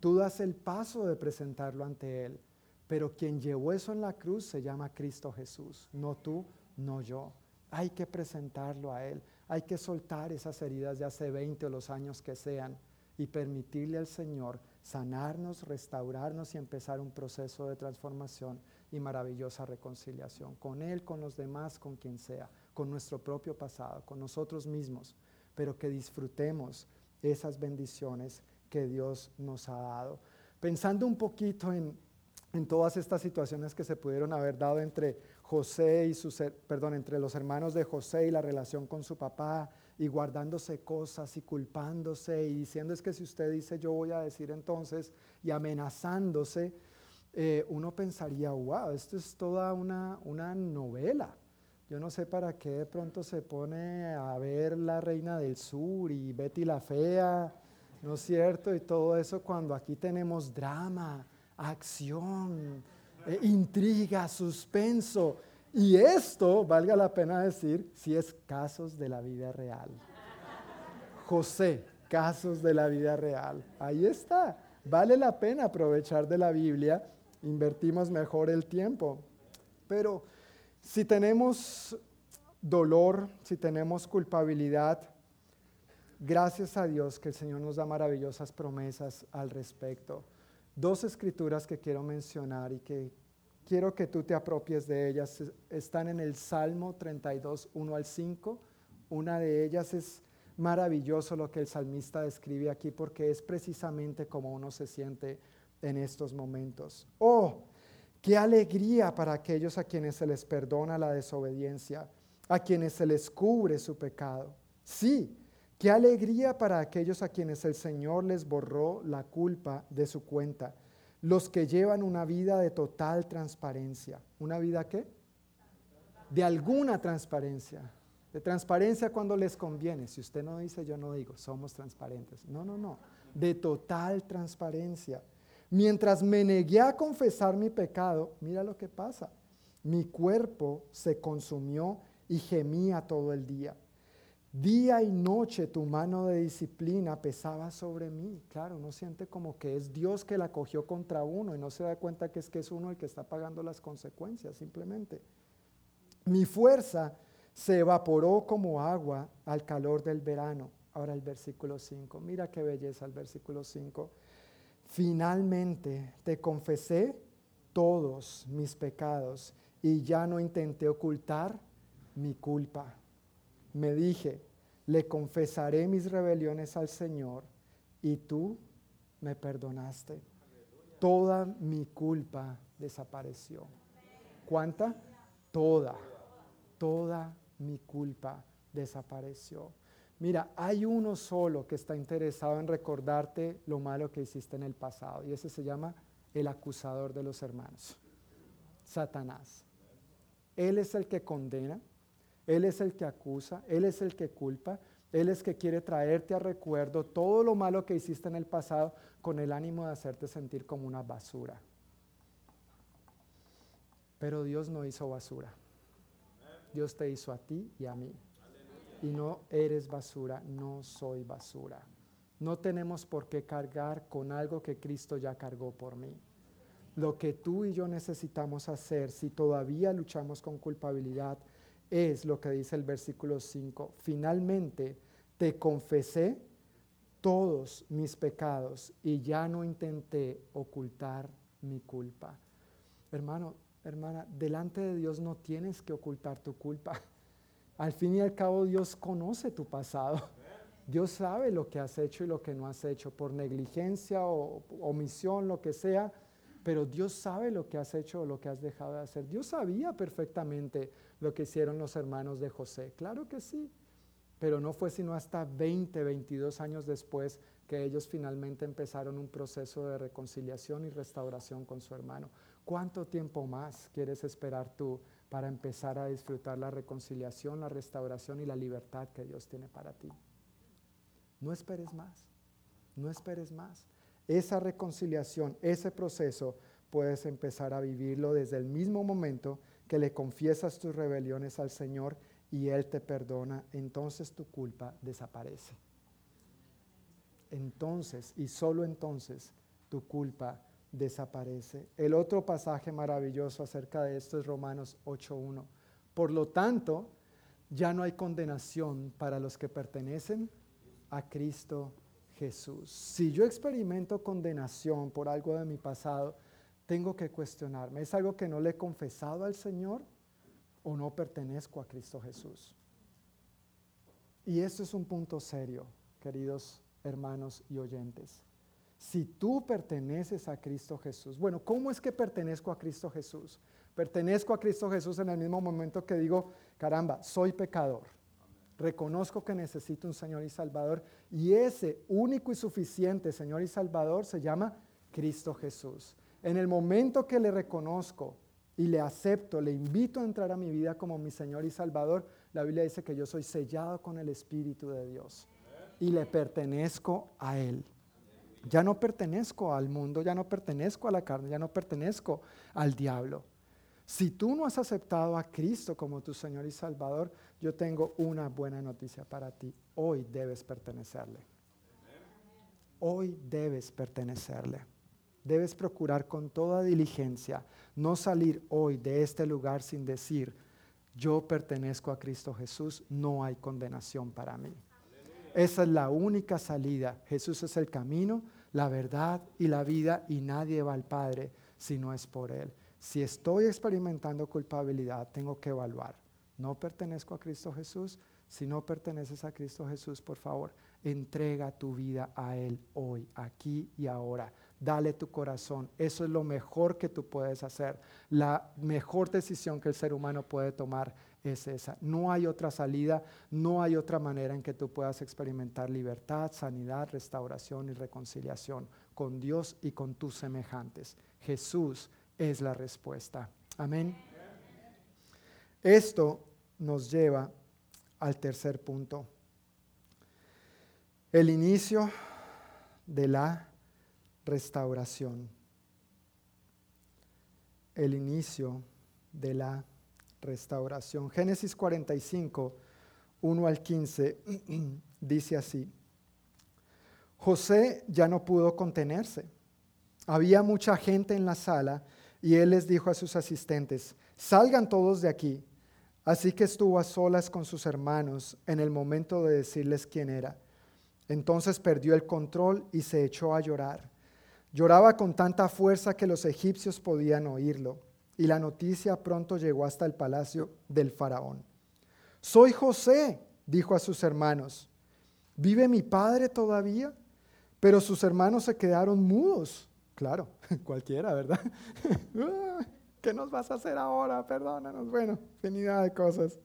Tú das el paso de presentarlo ante Él. Pero quien llevó eso en la cruz se llama Cristo Jesús, no tú, no yo. Hay que presentarlo a Él, hay que soltar esas heridas de hace 20 o los años que sean y permitirle al Señor sanarnos, restaurarnos y empezar un proceso de transformación y maravillosa reconciliación con Él, con los demás, con quien sea, con nuestro propio pasado, con nosotros mismos, pero que disfrutemos esas bendiciones que Dios nos ha dado. Pensando un poquito en, en todas estas situaciones que se pudieron haber dado entre José y perdón, entre los hermanos de José y la relación con su papá, y guardándose cosas y culpándose y diciendo es que si usted dice yo voy a decir entonces y amenazándose, eh, uno pensaría, wow, esto es toda una, una novela. Yo no sé para qué de pronto se pone a ver La Reina del Sur y Betty la Fea, ¿no es cierto? Y todo eso cuando aquí tenemos drama, acción, eh, intriga, suspenso. Y esto, valga la pena decir, si es casos de la vida real. José, casos de la vida real. Ahí está. Vale la pena aprovechar de la Biblia. Invertimos mejor el tiempo. Pero si tenemos dolor, si tenemos culpabilidad, gracias a Dios que el Señor nos da maravillosas promesas al respecto. Dos escrituras que quiero mencionar y que quiero que tú te apropies de ellas. Están en el Salmo 32, 1 al 5. Una de ellas es maravilloso lo que el salmista describe aquí porque es precisamente como uno se siente en estos momentos. Oh, qué alegría para aquellos a quienes se les perdona la desobediencia, a quienes se les cubre su pecado. Sí, qué alegría para aquellos a quienes el Señor les borró la culpa de su cuenta los que llevan una vida de total transparencia. ¿Una vida qué? De alguna transparencia. De transparencia cuando les conviene. Si usted no dice, yo no digo, somos transparentes. No, no, no. De total transparencia. Mientras me negué a confesar mi pecado, mira lo que pasa. Mi cuerpo se consumió y gemía todo el día. Día y noche tu mano de disciplina pesaba sobre mí. Claro, uno siente como que es Dios que la cogió contra uno y no se da cuenta que es que es uno el que está pagando las consecuencias, simplemente. Mi fuerza se evaporó como agua al calor del verano. Ahora el versículo 5, mira qué belleza el versículo 5. Finalmente te confesé todos mis pecados y ya no intenté ocultar mi culpa me dije, le confesaré mis rebeliones al Señor y tú me perdonaste. Toda mi culpa desapareció. ¿Cuánta? Toda, toda mi culpa desapareció. Mira, hay uno solo que está interesado en recordarte lo malo que hiciste en el pasado y ese se llama el acusador de los hermanos, Satanás. Él es el que condena, él es el que acusa, Él es el que culpa, Él es el que quiere traerte a recuerdo todo lo malo que hiciste en el pasado con el ánimo de hacerte sentir como una basura. Pero Dios no hizo basura. Dios te hizo a ti y a mí. Y no eres basura, no soy basura. No tenemos por qué cargar con algo que Cristo ya cargó por mí. Lo que tú y yo necesitamos hacer si todavía luchamos con culpabilidad es lo que dice el versículo 5. Finalmente te confesé todos mis pecados y ya no intenté ocultar mi culpa. Hermano, hermana, delante de Dios no tienes que ocultar tu culpa. Al fin y al cabo Dios conoce tu pasado. Dios sabe lo que has hecho y lo que no has hecho, por negligencia o omisión, lo que sea pero Dios sabe lo que has hecho o lo que has dejado de hacer. Dios sabía perfectamente lo que hicieron los hermanos de José. Claro que sí, pero no fue sino hasta 20, 22 años después que ellos finalmente empezaron un proceso de reconciliación y restauración con su hermano. ¿Cuánto tiempo más quieres esperar tú para empezar a disfrutar la reconciliación, la restauración y la libertad que Dios tiene para ti? No esperes más, no esperes más esa reconciliación, ese proceso, puedes empezar a vivirlo desde el mismo momento que le confiesas tus rebeliones al Señor y Él te perdona, entonces tu culpa desaparece. Entonces, y solo entonces, tu culpa desaparece. El otro pasaje maravilloso acerca de esto es Romanos 8.1. Por lo tanto, ya no hay condenación para los que pertenecen a Cristo Jesús. Si yo experimento condenación por algo de mi pasado, tengo que cuestionarme. ¿Es algo que no le he confesado al Señor o no pertenezco a Cristo Jesús? Y esto es un punto serio, queridos hermanos y oyentes. Si tú perteneces a Cristo Jesús, bueno, ¿cómo es que pertenezco a Cristo Jesús? Pertenezco a Cristo Jesús en el mismo momento que digo, caramba, soy pecador. Reconozco que necesito un Señor y Salvador y ese único y suficiente Señor y Salvador se llama Cristo Jesús. En el momento que le reconozco y le acepto, le invito a entrar a mi vida como mi Señor y Salvador, la Biblia dice que yo soy sellado con el Espíritu de Dios y le pertenezco a Él. Ya no pertenezco al mundo, ya no pertenezco a la carne, ya no pertenezco al diablo. Si tú no has aceptado a Cristo como tu Señor y Salvador, yo tengo una buena noticia para ti. Hoy debes pertenecerle. Hoy debes pertenecerle. Debes procurar con toda diligencia no salir hoy de este lugar sin decir, yo pertenezco a Cristo Jesús, no hay condenación para mí. Esa es la única salida. Jesús es el camino, la verdad y la vida y nadie va al Padre si no es por Él. Si estoy experimentando culpabilidad, tengo que evaluar. ¿No pertenezco a Cristo Jesús? Si no perteneces a Cristo Jesús, por favor, entrega tu vida a Él hoy, aquí y ahora. Dale tu corazón. Eso es lo mejor que tú puedes hacer. La mejor decisión que el ser humano puede tomar es esa. No hay otra salida, no hay otra manera en que tú puedas experimentar libertad, sanidad, restauración y reconciliación con Dios y con tus semejantes. Jesús es la respuesta. Amén. Esto nos lleva al tercer punto. El inicio de la restauración. El inicio de la restauración. Génesis 45, 1 al 15, dice así. José ya no pudo contenerse. Había mucha gente en la sala y él les dijo a sus asistentes, salgan todos de aquí. Así que estuvo a solas con sus hermanos en el momento de decirles quién era. Entonces perdió el control y se echó a llorar. Lloraba con tanta fuerza que los egipcios podían oírlo. Y la noticia pronto llegó hasta el palacio del faraón. Soy José, dijo a sus hermanos. ¿Vive mi padre todavía? Pero sus hermanos se quedaron mudos. Claro, cualquiera, ¿verdad? Ah, ¿Qué nos vas a hacer ahora? Perdónanos. Bueno, infinidad de cosas.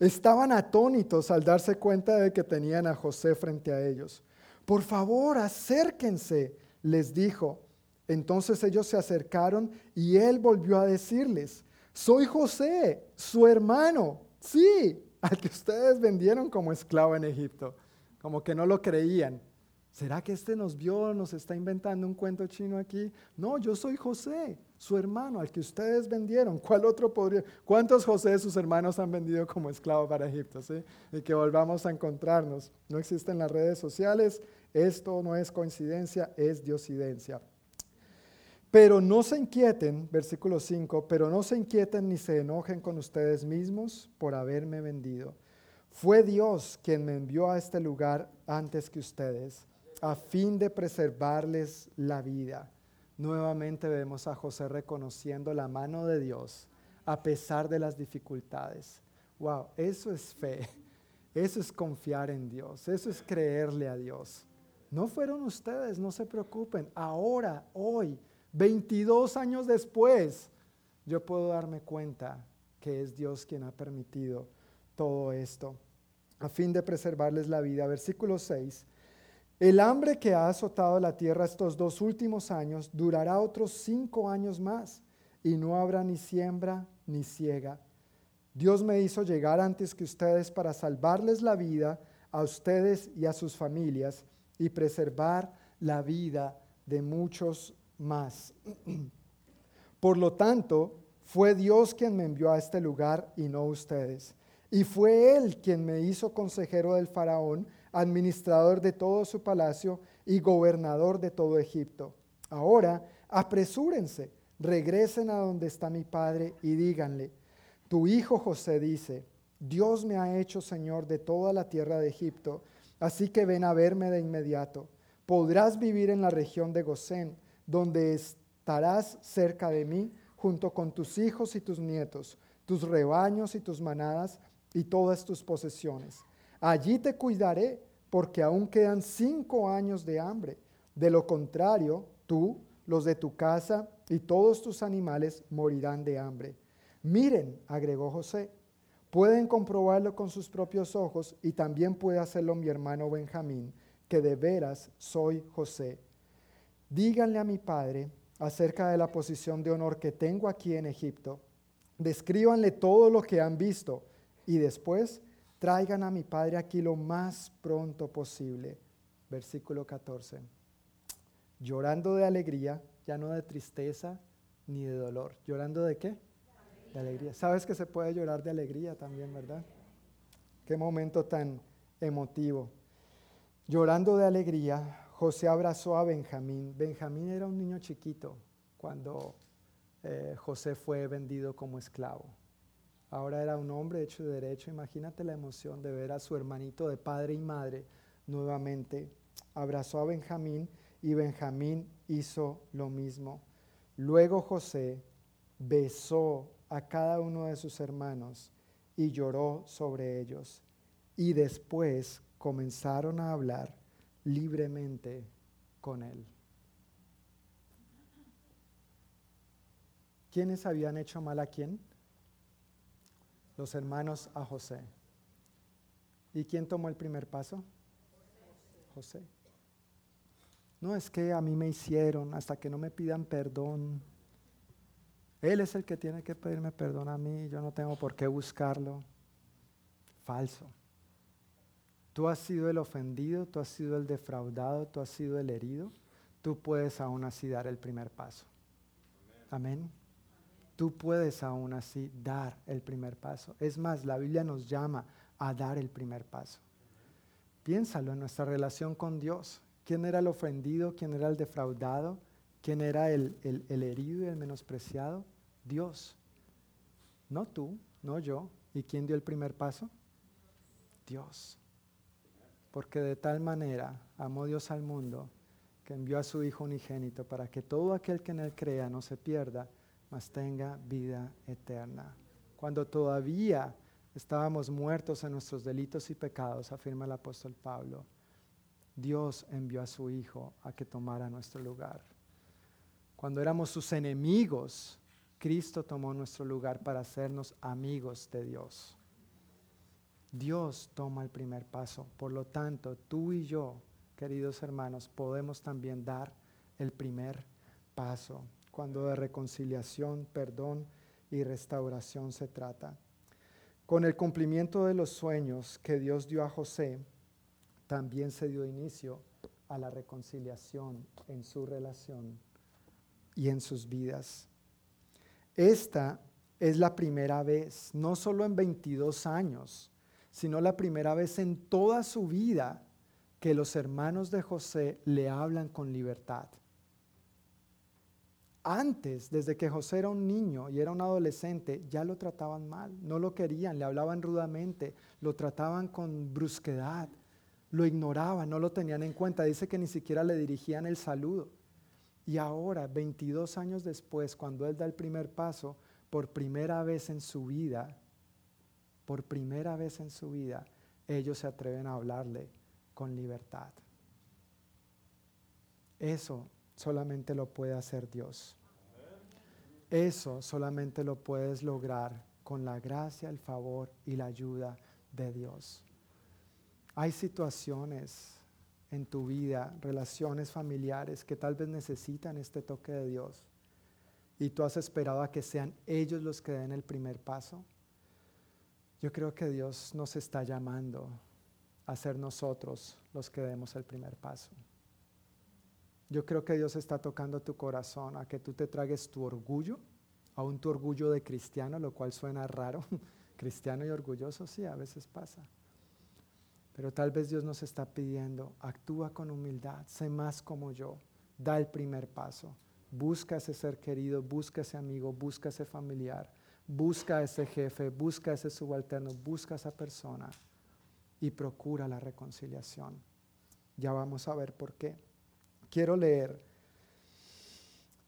Estaban atónitos al darse cuenta de que tenían a José frente a ellos. Por favor, acérquense, les dijo. Entonces ellos se acercaron y él volvió a decirles, soy José, su hermano, sí, al que ustedes vendieron como esclavo en Egipto. Como que no lo creían. ¿Será que este nos vio, nos está inventando un cuento chino aquí? No, yo soy José, su hermano, al que ustedes vendieron. ¿Cuál otro podría? ¿Cuántos José sus hermanos han vendido como esclavo para Egipto? ¿sí? Y que volvamos a encontrarnos. No existen las redes sociales. Esto no es coincidencia, es diosidencia. Pero no se inquieten, versículo 5, pero no se inquieten ni se enojen con ustedes mismos por haberme vendido. Fue Dios quien me envió a este lugar antes que ustedes a fin de preservarles la vida. Nuevamente vemos a José reconociendo la mano de Dios a pesar de las dificultades. Wow, eso es fe. Eso es confiar en Dios. Eso es creerle a Dios. No fueron ustedes, no se preocupen. Ahora, hoy, 22 años después, yo puedo darme cuenta que es Dios quien ha permitido todo esto a fin de preservarles la vida. Versículo 6. El hambre que ha azotado la tierra estos dos últimos años durará otros cinco años más y no habrá ni siembra ni ciega. Dios me hizo llegar antes que ustedes para salvarles la vida a ustedes y a sus familias y preservar la vida de muchos más. Por lo tanto, fue Dios quien me envió a este lugar y no ustedes. Y fue Él quien me hizo consejero del faraón administrador de todo su palacio y gobernador de todo Egipto. Ahora, apresúrense, regresen a donde está mi padre y díganle, tu hijo José dice, Dios me ha hecho Señor de toda la tierra de Egipto, así que ven a verme de inmediato. Podrás vivir en la región de Gosén, donde estarás cerca de mí, junto con tus hijos y tus nietos, tus rebaños y tus manadas y todas tus posesiones. Allí te cuidaré, porque aún quedan cinco años de hambre. De lo contrario, tú, los de tu casa y todos tus animales morirán de hambre. Miren, agregó José, pueden comprobarlo con sus propios ojos y también puede hacerlo mi hermano Benjamín, que de veras soy José. Díganle a mi padre acerca de la posición de honor que tengo aquí en Egipto. Descríbanle todo lo que han visto y después traigan a mi padre aquí lo más pronto posible. Versículo 14. Llorando de alegría, ya no de tristeza ni de dolor. ¿Llorando de qué? De alegría. Sabes que se puede llorar de alegría también, ¿verdad? Qué momento tan emotivo. Llorando de alegría, José abrazó a Benjamín. Benjamín era un niño chiquito cuando eh, José fue vendido como esclavo. Ahora era un hombre hecho de derecho. Imagínate la emoción de ver a su hermanito de padre y madre nuevamente. Abrazó a Benjamín y Benjamín hizo lo mismo. Luego José besó a cada uno de sus hermanos y lloró sobre ellos. Y después comenzaron a hablar libremente con él. ¿Quiénes habían hecho mal a quién? Los hermanos a José. ¿Y quién tomó el primer paso? José. No es que a mí me hicieron hasta que no me pidan perdón. Él es el que tiene que pedirme perdón a mí, yo no tengo por qué buscarlo. Falso. Tú has sido el ofendido, tú has sido el defraudado, tú has sido el herido. Tú puedes aún así dar el primer paso. Amén. Tú puedes aún así dar el primer paso. Es más, la Biblia nos llama a dar el primer paso. Piénsalo en nuestra relación con Dios. ¿Quién era el ofendido? ¿Quién era el defraudado? ¿Quién era el, el, herido y el menospreciado? Dios. No tú, no yo. ¿Y quién dio el primer paso? Dios. Porque de tal manera amó Dios al mundo que envió a su Hijo unigénito para que todo aquel que en él crea no se pierda, mas tenga vida eterna. Cuando todavía estábamos muertos en nuestros delitos y pecados, afirma el apóstol Pablo, Dios envió a su Hijo a que tomara nuestro lugar. Cuando éramos sus enemigos, Cristo tomó nuestro lugar para hacernos amigos de Dios. Dios toma el primer paso. Por lo tanto, tú y yo, queridos hermanos, podemos también dar el primer paso cuando de reconciliación, perdón y restauración se trata. Con el cumplimiento de los sueños que Dios dio a José, también se dio inicio a la reconciliación en su relación y en sus vidas. Esta es la primera vez, no solo en 22 años, sino la primera vez en toda su vida que los hermanos de José le hablan con libertad. Antes, desde que José era un niño y era un adolescente, ya lo trataban mal, no lo querían, le hablaban rudamente, lo trataban con brusquedad, lo ignoraban, no lo tenían en cuenta. Dice que ni siquiera le dirigían el saludo. Y ahora, 22 años después, cuando él da el primer paso, por primera vez en su vida, por primera vez en su vida, ellos se atreven a hablarle con libertad. Eso solamente lo puede hacer Dios. Eso solamente lo puedes lograr con la gracia, el favor y la ayuda de Dios. Hay situaciones en tu vida, relaciones familiares que tal vez necesitan este toque de Dios y tú has esperado a que sean ellos los que den el primer paso. Yo creo que Dios nos está llamando a ser nosotros los que demos el primer paso. Yo creo que Dios está tocando tu corazón a que tú te tragues tu orgullo, aún tu orgullo de cristiano, lo cual suena raro. cristiano y orgulloso, sí, a veces pasa. Pero tal vez Dios nos está pidiendo, actúa con humildad, sé más como yo, Da el primer paso. Busca ese ser querido, busca ese amigo, busca ese familiar, busca ese jefe, busca ese subalterno, busca esa persona y procura la reconciliación. Ya vamos a ver por qué. Quiero leer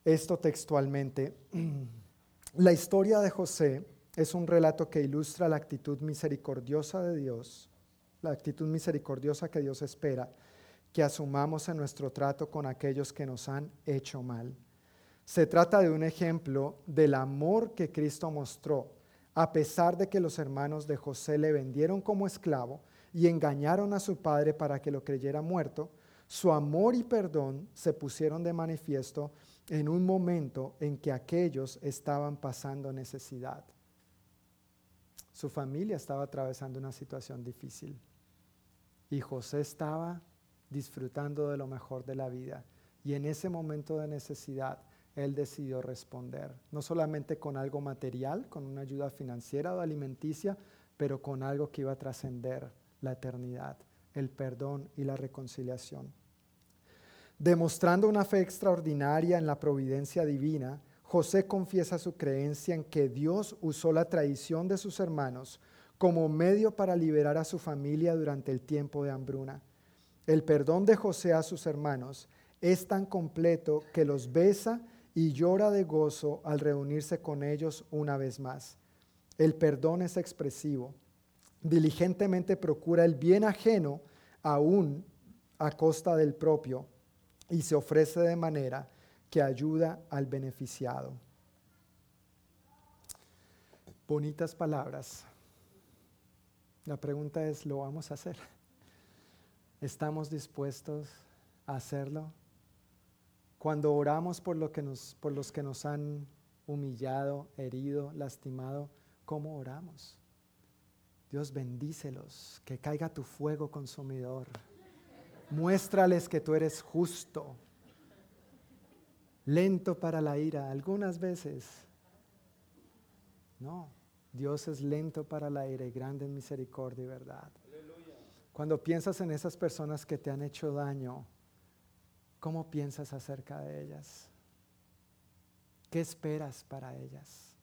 esto textualmente. La historia de José es un relato que ilustra la actitud misericordiosa de Dios, la actitud misericordiosa que Dios espera que asumamos en nuestro trato con aquellos que nos han hecho mal. Se trata de un ejemplo del amor que Cristo mostró, a pesar de que los hermanos de José le vendieron como esclavo y engañaron a su padre para que lo creyera muerto, su amor y perdón se pusieron de manifiesto en un momento en que aquellos estaban pasando necesidad. Su familia estaba atravesando una situación difícil y José estaba disfrutando de lo mejor de la vida. Y en ese momento de necesidad, él decidió responder, no solamente con algo material, con una ayuda financiera o alimenticia, pero con algo que iba a trascender la eternidad, el perdón y la reconciliación. Demostrando una fe extraordinaria en la providencia divina, José confiesa su creencia en que Dios usó la traición de sus hermanos como medio para liberar a su familia durante el tiempo de hambruna. El perdón de José a sus hermanos es tan completo que los besa y llora de gozo al reunirse con ellos una vez más. El perdón es expresivo. Diligentemente procura el bien ajeno aún a costa del propio y se ofrece de manera que ayuda al beneficiado. Bonitas palabras. La pregunta es, ¿lo vamos a hacer? ¿Estamos dispuestos a hacerlo? Cuando oramos por, lo que nos, por los que nos han humillado, herido, lastimado, ¿cómo oramos? Dios bendícelos, que caiga tu fuego consumidor. Muéstrales que tú eres justo, lento para la ira, algunas veces. No, Dios es lento para la ira y grande en misericordia y verdad. Cuando piensas en esas personas que te han hecho daño, ¿cómo piensas acerca de ellas? ¿Qué esperas para ellas?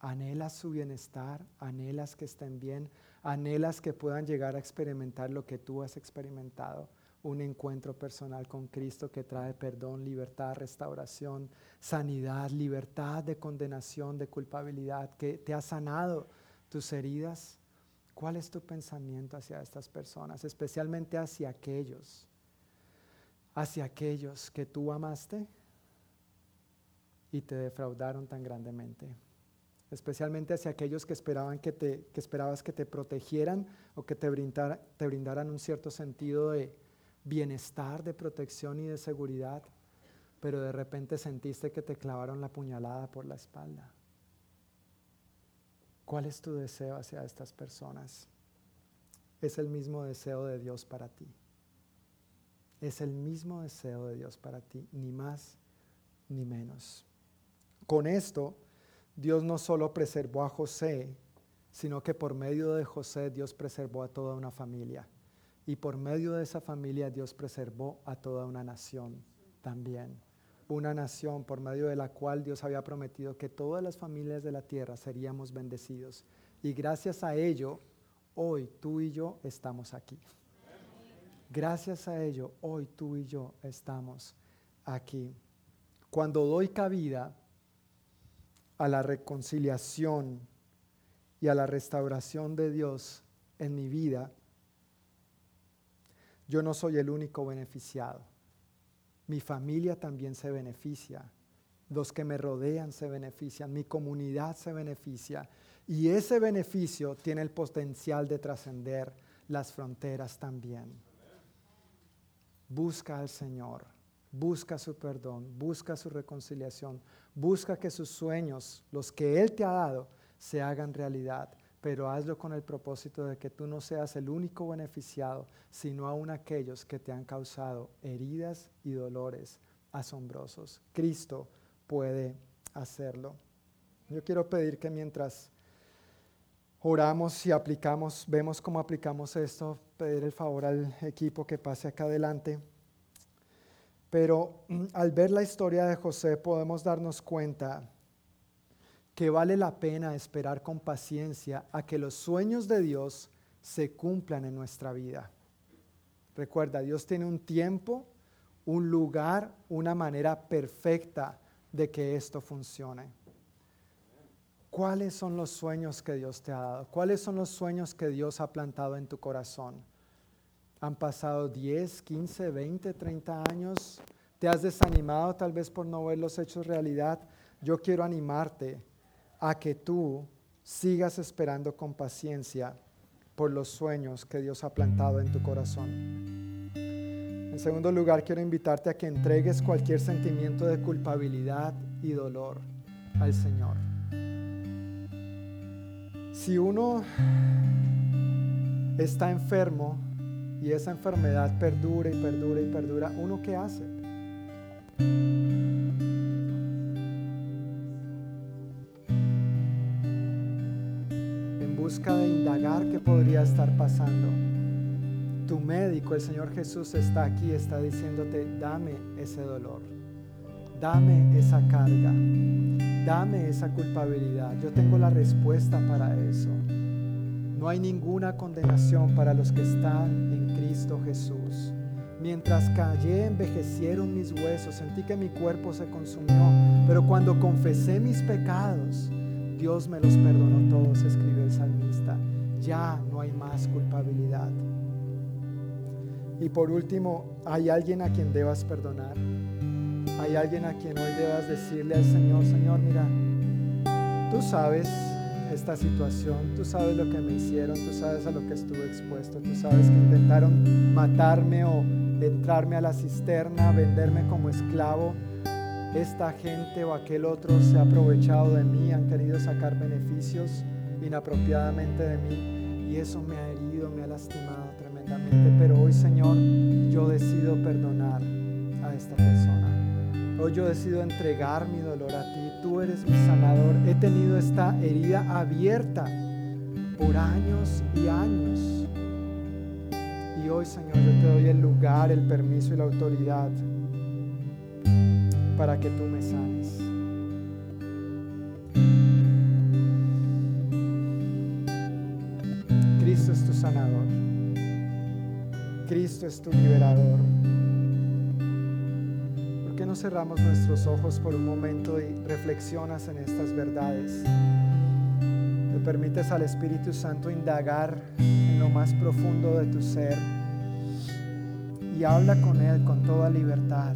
¿Anhelas su bienestar? ¿Anhelas que estén bien? ¿Anhelas que puedan llegar a experimentar lo que tú has experimentado? un encuentro personal con Cristo que trae perdón, libertad, restauración, sanidad, libertad de condenación, de culpabilidad, que te ha sanado tus heridas. ¿Cuál es tu pensamiento hacia estas personas, especialmente hacia aquellos, hacia aquellos que tú amaste y te defraudaron tan grandemente? especialmente hacia aquellos que, esperaban que, te, que esperabas que te protegieran o que te, te brindaran un cierto sentido de, bienestar, de protección y de seguridad, pero de repente sentiste que te clavaron la puñalada por la espalda. ¿Cuál es tu deseo hacia estas personas? Es el mismo deseo de Dios para ti. Es el mismo deseo de Dios para ti, ni más ni menos. Con esto, Dios no solo preservó a José, sino que por medio de José Dios preservó a toda una familia. Y por medio de esa familia Dios preservó a toda una nación también. Una nación por medio de la cual Dios había prometido que todas las familias de la tierra seríamos bendecidos. Y gracias a ello, hoy tú y yo estamos aquí. Gracias a ello, hoy tú y yo estamos aquí. Cuando doy cabida a la reconciliación y a la restauración de Dios en mi vida, yo no soy el único beneficiado. Mi familia también se beneficia. Los que me rodean se benefician. Mi comunidad se beneficia. Y ese beneficio tiene el potencial de trascender las fronteras también. Busca al Señor. Busca su perdón. Busca su reconciliación. Busca que sus sueños, los que Él te ha dado, se hagan realidad pero hazlo con el propósito de que tú no seas el único beneficiado, sino aún aquellos que te han causado heridas y dolores asombrosos. Cristo puede hacerlo. Yo quiero pedir que mientras oramos y aplicamos, vemos cómo aplicamos esto, pedir el favor al equipo que pase acá adelante. Pero mm, al ver la historia de José podemos darnos cuenta que vale la pena esperar con paciencia a que los sueños de Dios se cumplan en nuestra vida. Recuerda, Dios tiene un tiempo, un lugar, una manera perfecta de que esto funcione. ¿Cuáles son los sueños que Dios te ha dado? ¿Cuáles son los sueños que Dios ha plantado en tu corazón? Han pasado 10, 15, 20, 30 años. ¿Te has desanimado tal vez por no ver los hechos realidad? Yo quiero animarte a que tú sigas esperando con paciencia por los sueños que Dios ha plantado en tu corazón. En segundo lugar, quiero invitarte a que entregues cualquier sentimiento de culpabilidad y dolor al Señor. Si uno está enfermo y esa enfermedad perdura y perdura y perdura, ¿uno qué hace? de indagar qué podría estar pasando. Tu médico, el Señor Jesús, está aquí, está diciéndote, dame ese dolor, dame esa carga, dame esa culpabilidad. Yo tengo la respuesta para eso. No hay ninguna condenación para los que están en Cristo Jesús. Mientras callé, envejecieron mis huesos, sentí que mi cuerpo se consumió, pero cuando confesé mis pecados, Dios me los perdonó todos, escribió el salmista. Ya no hay más culpabilidad. Y por último, ¿hay alguien a quien debas perdonar? ¿Hay alguien a quien hoy debas decirle al Señor, Señor, mira, tú sabes esta situación, tú sabes lo que me hicieron, tú sabes a lo que estuve expuesto, tú sabes que intentaron matarme o entrarme a la cisterna, venderme como esclavo, esta gente o aquel otro se ha aprovechado de mí, han querido sacar beneficios inapropiadamente de mí y eso me ha herido, me ha lastimado tremendamente. Pero hoy, Señor, yo decido perdonar a esta persona. Hoy yo decido entregar mi dolor a ti. Tú eres mi sanador. He tenido esta herida abierta por años y años. Y hoy, Señor, yo te doy el lugar, el permiso y la autoridad para que tú me sanes. Cristo es tu sanador. Cristo es tu liberador. ¿Por qué no cerramos nuestros ojos por un momento y reflexionas en estas verdades? Le permites al Espíritu Santo indagar en lo más profundo de tu ser y habla con Él con toda libertad.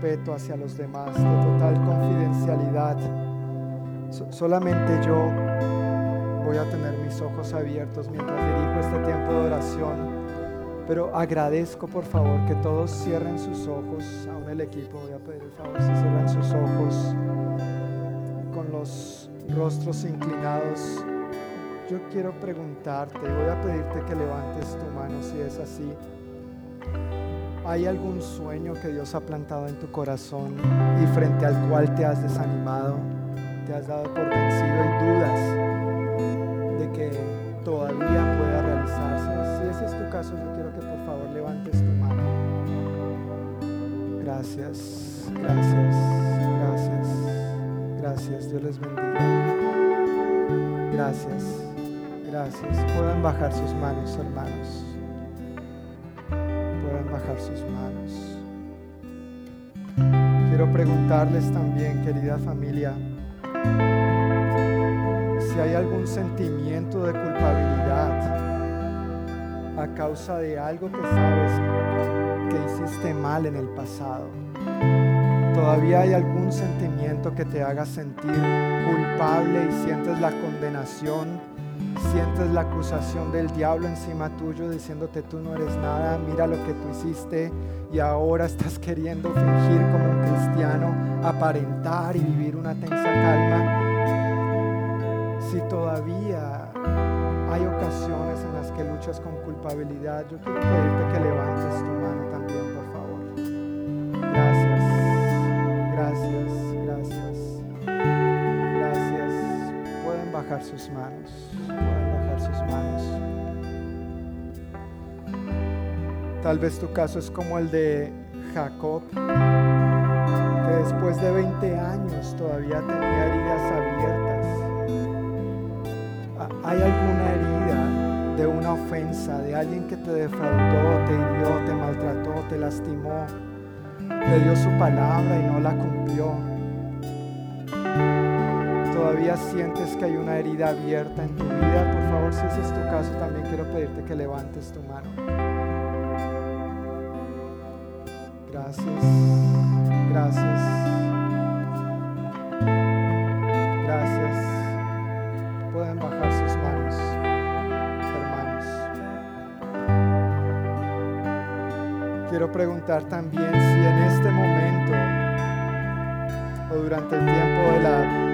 Respeto hacia los demás, de total confidencialidad Solamente yo voy a tener mis ojos abiertos mientras dirijo este tiempo de oración. Pero agradezco por favor que todos cierren sus ojos, aún el equipo, voy a pedir el favor si cierran sus ojos con los rostros inclinados. Yo quiero preguntarte, voy a pedirte que levantes tu mano si es así. ¿Hay algún sueño que Dios ha plantado en tu corazón y frente al cual te has desanimado, te has dado por vencido y dudas de que todavía pueda realizarse? Si ese es tu caso, yo quiero que por favor levantes tu mano. Gracias, gracias, gracias, gracias. Dios les bendiga. Gracias, gracias. Pueden bajar sus manos, hermanos sus manos. Quiero preguntarles también, querida familia, si hay algún sentimiento de culpabilidad a causa de algo que sabes que hiciste mal en el pasado. Todavía hay algún sentimiento que te haga sentir culpable y sientes la condenación sientes la acusación del diablo encima tuyo diciéndote tú no eres nada, mira lo que tú hiciste y ahora estás queriendo fingir como un cristiano, aparentar y vivir una tensa calma. Si todavía hay ocasiones en las que luchas con culpabilidad, yo quiero pedirte que levantes tu mano también, por favor. Gracias, gracias. Bajar sus manos sus manos. Tal vez tu caso es como el de Jacob, que después de 20 años todavía tenía heridas abiertas. ¿Hay alguna herida de una ofensa, de alguien que te defraudó, te hirió, te maltrató, te lastimó, te dio su palabra y no la cumplió? Todavía sientes que hay una herida abierta en tu vida, por favor, si ese es tu caso, también quiero pedirte que levantes tu mano. Gracias, gracias, gracias. Pueden bajar sus manos, hermanos. Quiero preguntar también si en este momento o durante el tiempo de la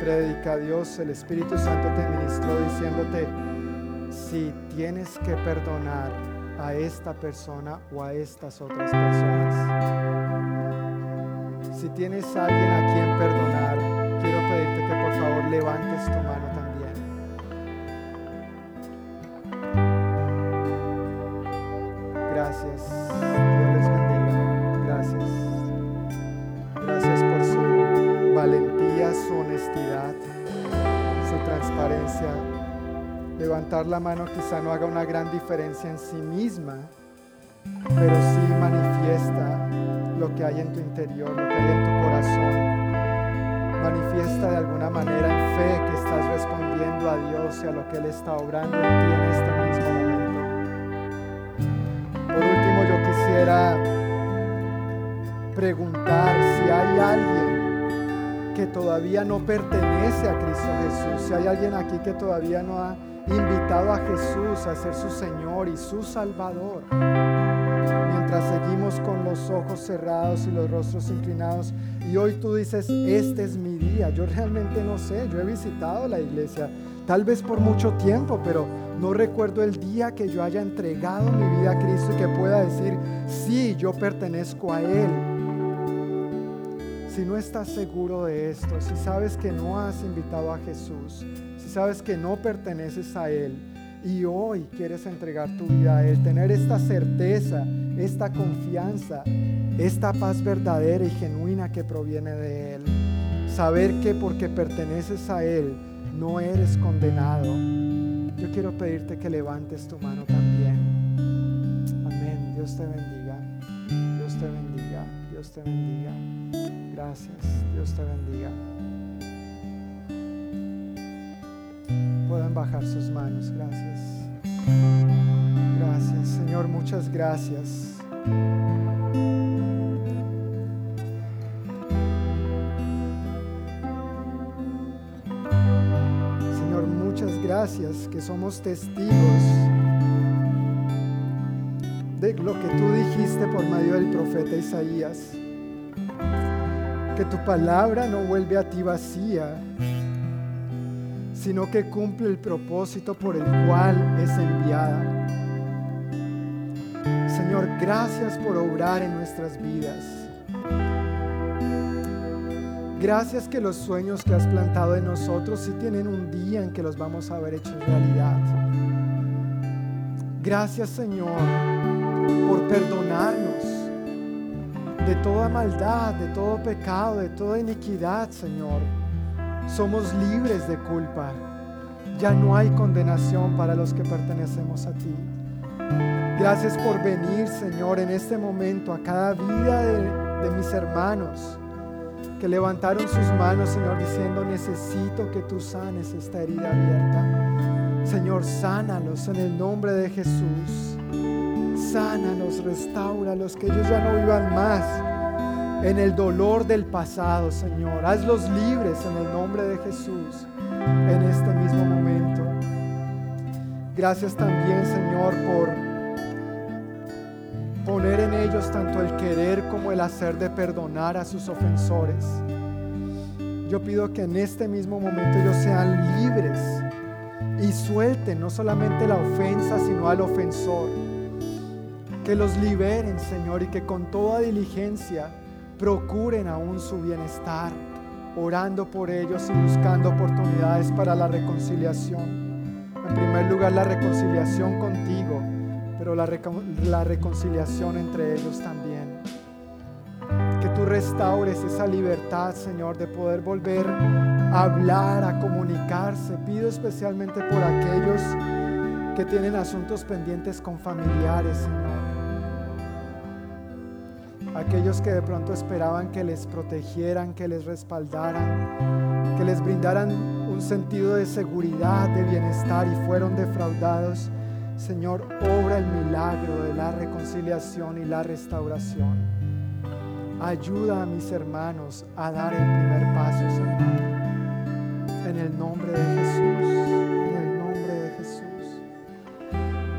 predica Dios, el Espíritu Santo te ministró diciéndote, si tienes que perdonar a esta persona o a estas otras personas. Si tienes a alguien a quien perdonar, quiero pedirte que por favor levantes tu mano Levantar la mano quizá no haga una gran diferencia en sí misma, pero sí manifiesta lo que hay en tu interior, lo que hay en tu corazón. Manifiesta de alguna manera en fe que estás respondiendo a Dios y a lo que Él está obrando en ti en este mismo momento. Por último, yo quisiera preguntar si hay alguien que todavía no pertenece a Cristo Jesús, si hay alguien aquí que todavía no ha invitado a Jesús a ser su Señor y su Salvador, mientras seguimos con los ojos cerrados y los rostros inclinados, y hoy tú dices, este es mi día, yo realmente no sé, yo he visitado la iglesia, tal vez por mucho tiempo, pero no recuerdo el día que yo haya entregado mi vida a Cristo y que pueda decir, sí, yo pertenezco a Él si no estás seguro de esto, si sabes que no has invitado a Jesús, sabes que no perteneces a Él y hoy quieres entregar tu vida a Él, tener esta certeza, esta confianza, esta paz verdadera y genuina que proviene de Él, saber que porque perteneces a Él no eres condenado, yo quiero pedirte que levantes tu mano también. Amén. Dios te bendiga. Dios te bendiga. Dios te bendiga. Gracias. Dios te bendiga. Pueden bajar sus manos. Gracias. Gracias. Señor, muchas gracias. gracias que somos testigos de lo que tú dijiste por medio del profeta Isaías. Que tu palabra no vuelve a ti vacía, sino que cumple el propósito por el cual es enviada. Señor, gracias por obrar en nuestras vidas. Gracias que los sueños que has plantado en nosotros sí tienen un día en que los vamos a ver hechos realidad. Gracias Señor por perdonarnos de toda maldad, de todo pecado, de toda iniquidad, Señor. Somos libres de culpa. Ya no hay condenación para los que pertenecemos a ti. Gracias por venir, Señor, en este momento a cada vida de, mis hermanos que levantaron sus manos, Señor, diciendo, necesito que tú sanes esta herida abierta. Señor, sánalos en el nombre de Jesús. Sánalos, restauralos, que ellos ya no vivan más en el dolor del pasado, Señor. Hazlos libres en el nombre de Jesús en este mismo momento. Gracias también, Señor, por poner en ellos tanto el querer como el hacer de perdonar a sus ofensores. Yo pido que en este mismo momento ellos sean libres y suelten no solamente la ofensa, sino al ofensor. Que los liberen, Señor, y que con toda diligencia procuren aún su bienestar, orando por ellos y buscando oportunidades para la reconciliación. En primer lugar, la reconciliación contigo pero la, la reconciliación entre ellos también. Que tú restaures esa libertad, Señor, de poder volver a hablar, a comunicarse. Pido especialmente por aquellos que tienen asuntos pendientes con familiares, Señor. Aquellos que de pronto esperaban que les protegieran, que les respaldaran, que les brindaran un sentido de seguridad, de bienestar y fueron defraudados. Señor, obra el milagro de la reconciliación y la restauración. Ayuda a mis hermanos a dar el primer paso, Señor. En el nombre de Jesús. En el nombre de Jesús.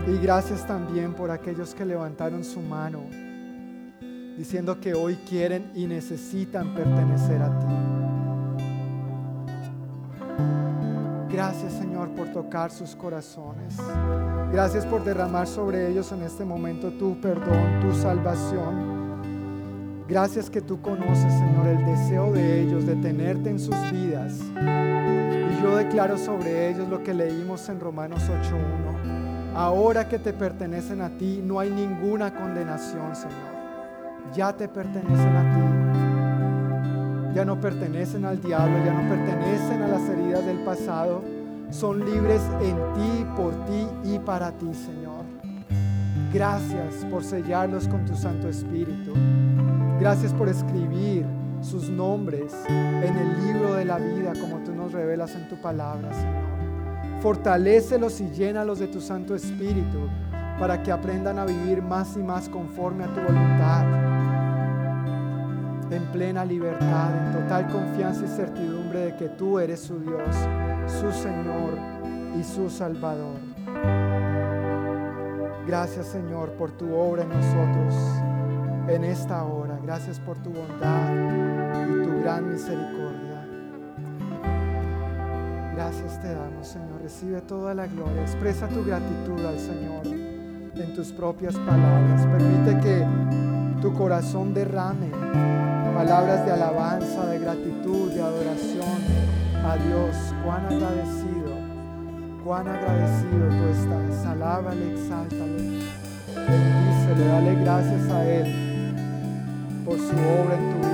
Y gracias también por aquellos que levantaron su mano diciendo que hoy quieren y necesitan pertenecer a ti. Gracias Señor por tocar sus corazones. Gracias por derramar sobre ellos en este momento tu perdón, tu salvación. Gracias que tú conoces Señor el deseo de ellos de tenerte en sus vidas. Y yo declaro sobre ellos lo que leímos en Romanos 8.1. Ahora que te pertenecen a ti, no hay ninguna condenación, Señor. Ya te pertenecen a ti ya no pertenecen al diablo, ya no pertenecen a las heridas del pasado, son libres en ti, por ti y para ti, Señor. Gracias por sellarlos con tu Santo Espíritu. Gracias por escribir sus nombres en el libro de la vida como tú nos revelas en tu palabra, Señor. Fortalécelos y llénalos de tu Santo Espíritu para que aprendan a vivir más y más conforme a tu voluntad en plena libertad, en total confianza y certidumbre de que tú eres su Dios, su Señor y su Salvador. Gracias Señor por tu obra en nosotros en esta hora. Gracias por tu bondad y tu gran misericordia. Gracias te damos Señor. Recibe toda la gloria. Expresa tu gratitud al Señor en tus propias palabras. Permite que tu corazón derrame palabras de alabanza, de gratitud, de adoración a Dios. Cuán agradecido, cuán agradecido tú estás. Alábale, exáltale, bendícele, dale gracias a Él por su obra en tu